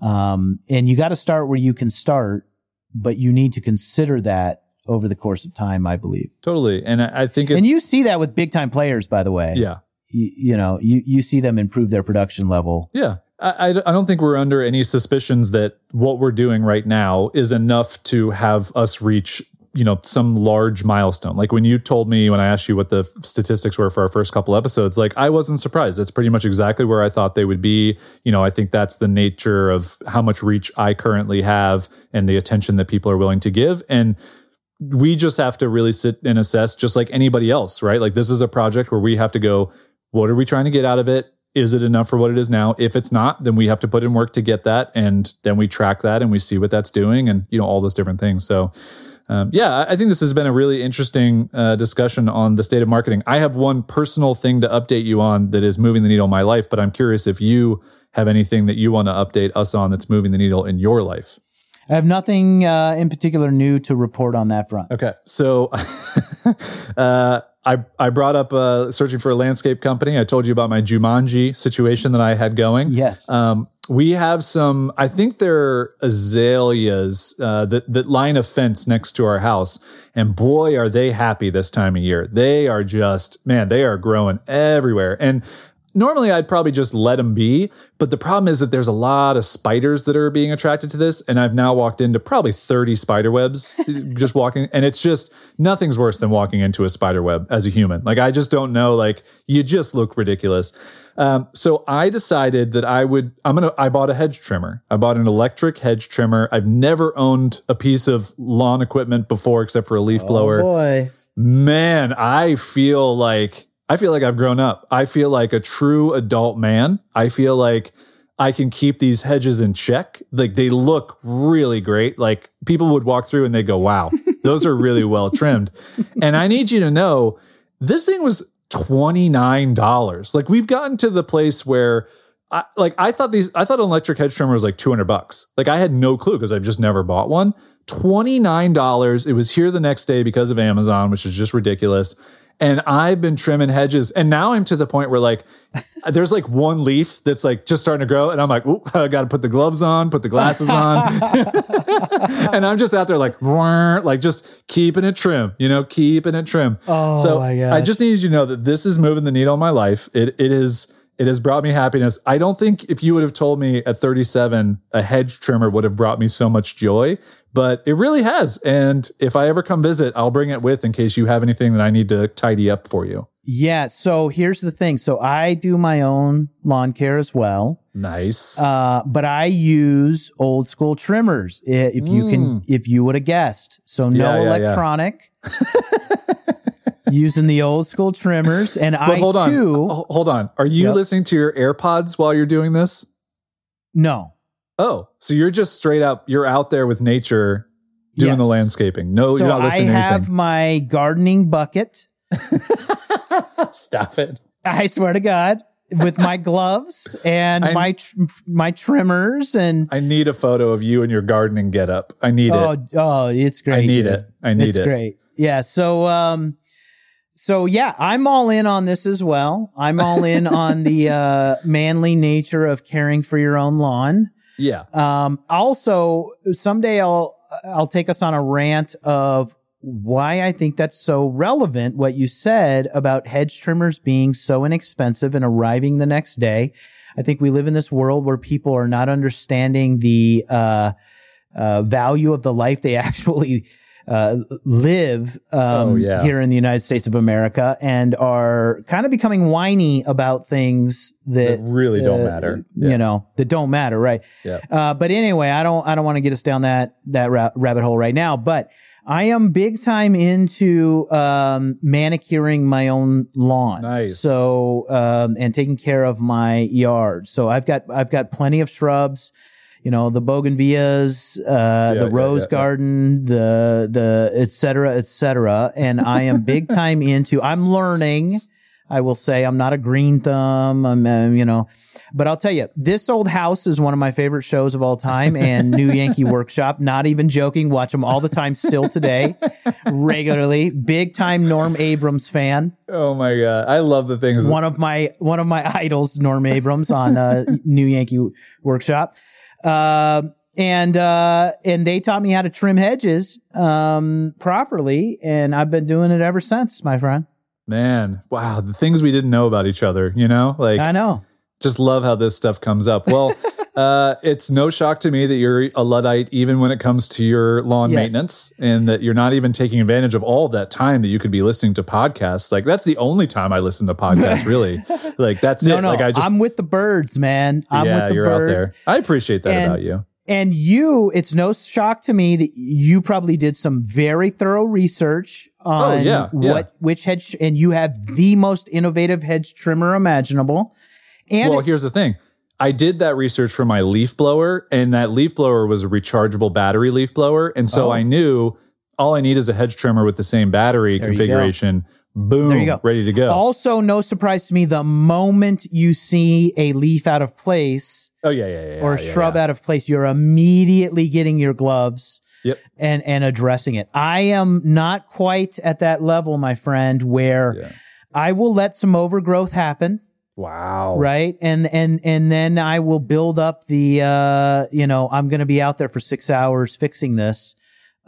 Speaker 2: Um, and you got to start where you can start, but you need to consider that over the course of time, I believe.
Speaker 1: Totally. And I, I think it,
Speaker 2: And you see that with big time players, by the way.
Speaker 1: yeah.
Speaker 2: You, you know, you, you see them improve their production level.
Speaker 1: Yeah. I, I don't think we're under any suspicions that what we're doing right now is enough to have us reach you know some large milestone. Like when you told me when i asked you what the statistics were for our first couple episodes like i wasn't surprised. That's pretty much exactly where i thought they would be. You know i think that's the nature of how much reach i currently have and the attention that people are willing to give. And we just have to really sit and assess just like anybody else right? Like this is a project where we have to go what are we trying to get out of it is it enough for what it is now if it's not then we have to put in work to get that and then we track that and we see what that's doing and you know all those different things so um, yeah, I think this has been a really interesting uh, discussion on the state of marketing. I have one personal thing to update you on that is moving the needle in my life, but I'm curious if you have anything that you want to update us on that's moving the needle in your life.
Speaker 2: I have nothing uh, in particular new to report on that front.
Speaker 1: Okay, so uh, I I brought up uh, searching for a landscape company. I told you about my Jumanji situation that I had going.
Speaker 2: Yes.
Speaker 1: Um, we have some. I think they're azaleas uh, that that line a fence next to our house, and boy, are they happy this time of year. They are just man, they are growing everywhere, and normally I'd probably just let them be, but the problem is that there's a lot of spiders that are being attracted to this. And I've now walked into probably 30 spider webs just walking. And it's just nothing's worse than walking into a spider web as a human. Like I just don't know. Like you just look ridiculous. Um, so I decided that I would, I'm going to, I bought a hedge trimmer. I bought an electric hedge trimmer. I've never owned a piece of lawn equipment before except for a leaf blower.
Speaker 2: Oh boy.
Speaker 1: Man, I feel like I feel like I've grown up. I feel like a true adult man. I feel like I can keep these hedges in check. Like they look really great. Like people would walk through and they go, wow, those are really well trimmed. And I need you to know this thing was $29. Like we've gotten to the place where I, like I thought these, I thought an electric hedge trimmer was like 200 bucks. Like I had no clue because I've just never bought one. $29. It was here the next day because of Amazon, which is just ridiculous and I've been trimming hedges, and now I'm to the point where like there's like one leaf that's like just starting to grow, and I'm like, I got to put the gloves on, put the glasses on, and I'm just out there like, like just keeping it trim, you know, keeping it trim.
Speaker 2: Oh
Speaker 1: so. I just need you to know that this is moving the needle in my life. It it is. It has brought me happiness. I don't think if you would have told me at 37 a hedge trimmer would have brought me so much joy, but it really has. And if I ever come visit, I'll bring it with in case you have anything that I need to tidy up for you.
Speaker 2: Yeah. So here's the thing. So I do my own lawn care as well.
Speaker 1: Nice.
Speaker 2: Uh, but I use old school trimmers. If you can, if you would have guessed. So no
Speaker 1: Mm. Yeah, yeah, yeah.
Speaker 2: using the old school trimmers. And
Speaker 1: but
Speaker 2: I
Speaker 1: hold on.
Speaker 2: too.
Speaker 1: Oh, hold on. Are you
Speaker 2: Yep.
Speaker 1: listening to your AirPods while you're doing this?
Speaker 2: No.
Speaker 1: Oh, so you're just straight up, you're out there with nature doing
Speaker 2: Yes.
Speaker 1: the landscaping. No,
Speaker 2: so
Speaker 1: you're not
Speaker 2: I
Speaker 1: listening to
Speaker 2: have my gardening bucket.
Speaker 1: Stop it.
Speaker 2: I swear to God, with my gloves and
Speaker 1: I-
Speaker 2: my tr- my trimmers and
Speaker 1: I need a photo of you in your gardening getup. I need
Speaker 2: oh
Speaker 1: it.
Speaker 2: oh, it's great.
Speaker 1: I need
Speaker 2: dude.
Speaker 1: it. I need
Speaker 2: it's
Speaker 1: it.
Speaker 2: It's great. Yeah. So um, so yeah, I'm all in on this as well. I'm all in on the uh, manly nature of caring for your own lawn.
Speaker 1: Yeah.
Speaker 2: Um, also, someday I'll I'll take us on a rant of why I think that's so relevant. What you said about hedge trimmers being so inexpensive and arriving the next day. I think we live in this world where people are not understanding the uh, uh, value of the life they actually uh, live um,
Speaker 1: Oh, yeah.
Speaker 2: here in the United States of America and are kind of becoming whiny about things that
Speaker 1: That really don't
Speaker 2: uh,
Speaker 1: matter.
Speaker 2: You know, that don't matter, right?
Speaker 1: Yeah.
Speaker 2: Uh, but anyway, I don't, I don't want to get us down that, that ra- rabbit hole right now, but I am big time into, um, manicuring my own lawn.
Speaker 1: Nice.
Speaker 2: So, um, and taking care of my yard. So I've got, I've got plenty of shrubs, you know, the bougainvilleas, uh, the
Speaker 1: yeah,
Speaker 2: rose
Speaker 1: yeah, yeah.
Speaker 2: garden, the, the, et cetera, et cetera. And I am big time into, I'm learning. I will say I'm not a green thumb. I'm, uh, you know, but I'll tell you, this old house is one of my favorite shows of all time and New Yankee Workshop. Not even joking. Watch them all the time still today, regularly. Big time Norm Abrams fan.
Speaker 1: Oh my God. I love the things.
Speaker 2: One of my, one of my idols, Norm Abrams on, uh, New Yankee Workshop. Um, and, uh, and they taught me how to trim hedges, um, properly. And I've been doing it ever since, my friend.
Speaker 1: Man, wow. The things we didn't know about each other, you know? Like,
Speaker 2: I know.
Speaker 1: Just love how this stuff comes up. Well, uh, it's no shock to me that you're a Luddite, even when it comes to your lawn
Speaker 2: Yes.
Speaker 1: maintenance, and that you're not even taking advantage of all that time that you could be listening to podcasts. Like that's the only time I listen to podcasts, really. like that's
Speaker 2: No,
Speaker 1: it.
Speaker 2: no,
Speaker 1: like I just,
Speaker 2: I'm with the birds, man. I'm
Speaker 1: yeah,
Speaker 2: with the
Speaker 1: you're
Speaker 2: birds.
Speaker 1: out there. I appreciate that
Speaker 2: And-
Speaker 1: about you.
Speaker 2: And you, it's no shock to me that you probably did some very thorough research on
Speaker 1: Oh, yeah, yeah.
Speaker 2: what which hedge, and you have the most innovative hedge trimmer imaginable. And
Speaker 1: Well, here's the thing. I did that research for my leaf blower, and that leaf blower was a rechargeable battery leaf blower. And so
Speaker 2: Oh.
Speaker 1: I knew all I need is a hedge trimmer with the same battery
Speaker 2: go.
Speaker 1: configuration. Boom,
Speaker 2: There you go.
Speaker 1: ready to go.
Speaker 2: also, no surprise to me, the moment you see a leaf out of place
Speaker 1: oh yeah, yeah, yeah.
Speaker 2: or a
Speaker 1: yeah,
Speaker 2: shrub
Speaker 1: yeah.
Speaker 2: out of place, you're immediately getting your gloves
Speaker 1: Yep.
Speaker 2: and and addressing it. I am not quite at that level, my friend, where
Speaker 1: Yeah.
Speaker 2: I will let some overgrowth happen.
Speaker 1: Wow.
Speaker 2: right and and and then i will build up the uh you know i'm gonna be out there for six hours fixing this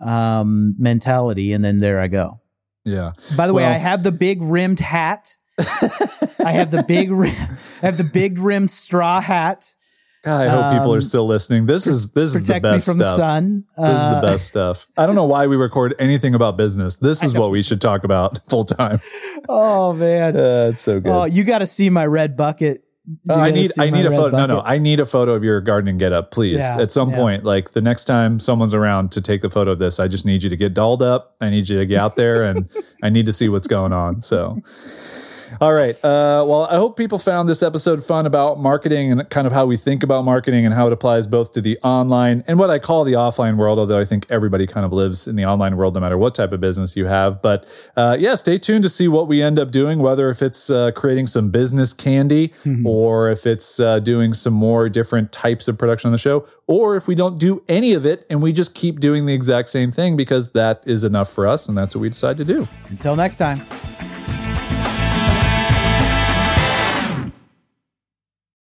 Speaker 2: um mentality and then there i go
Speaker 1: Yeah.
Speaker 2: by the way i have the big rimmed hat i have the big rim i have the big rimmed straw hat
Speaker 1: God, I hope people
Speaker 2: Um,
Speaker 1: are still listening. This is this is the
Speaker 2: protects me
Speaker 1: best
Speaker 2: from
Speaker 1: stuff.
Speaker 2: the sun
Speaker 1: This is
Speaker 2: Uh,
Speaker 1: the best stuff. I don't know why we record anything about business. This is what we should talk about full time.
Speaker 2: oh man
Speaker 1: Uh, it's so good.
Speaker 2: oh you got to see my red bucket
Speaker 1: Uh, I need I need a photo. No, no. I need a photo of your gardening getup, please.
Speaker 2: Yeah,
Speaker 1: At some
Speaker 2: yeah.
Speaker 1: point, like the next time someone's around to take the photo of this, I just need you to get dolled up. I need you to get out there, and I need to see what's going on. So. All right. Uh, well, I hope people found this episode fun about marketing and kind of how we think about marketing and how it applies both to the online and what I call the offline world, although I think everybody kind of lives in the online world no matter what type of business you have. But uh, yeah, stay tuned to see what we end up doing, whether if it's uh, creating some business candy or if it's uh, doing some more different types of production on the show, or if we don't do any of it and we just keep doing the exact same thing because that is enough for us and that's what we decide to do.
Speaker 2: until next time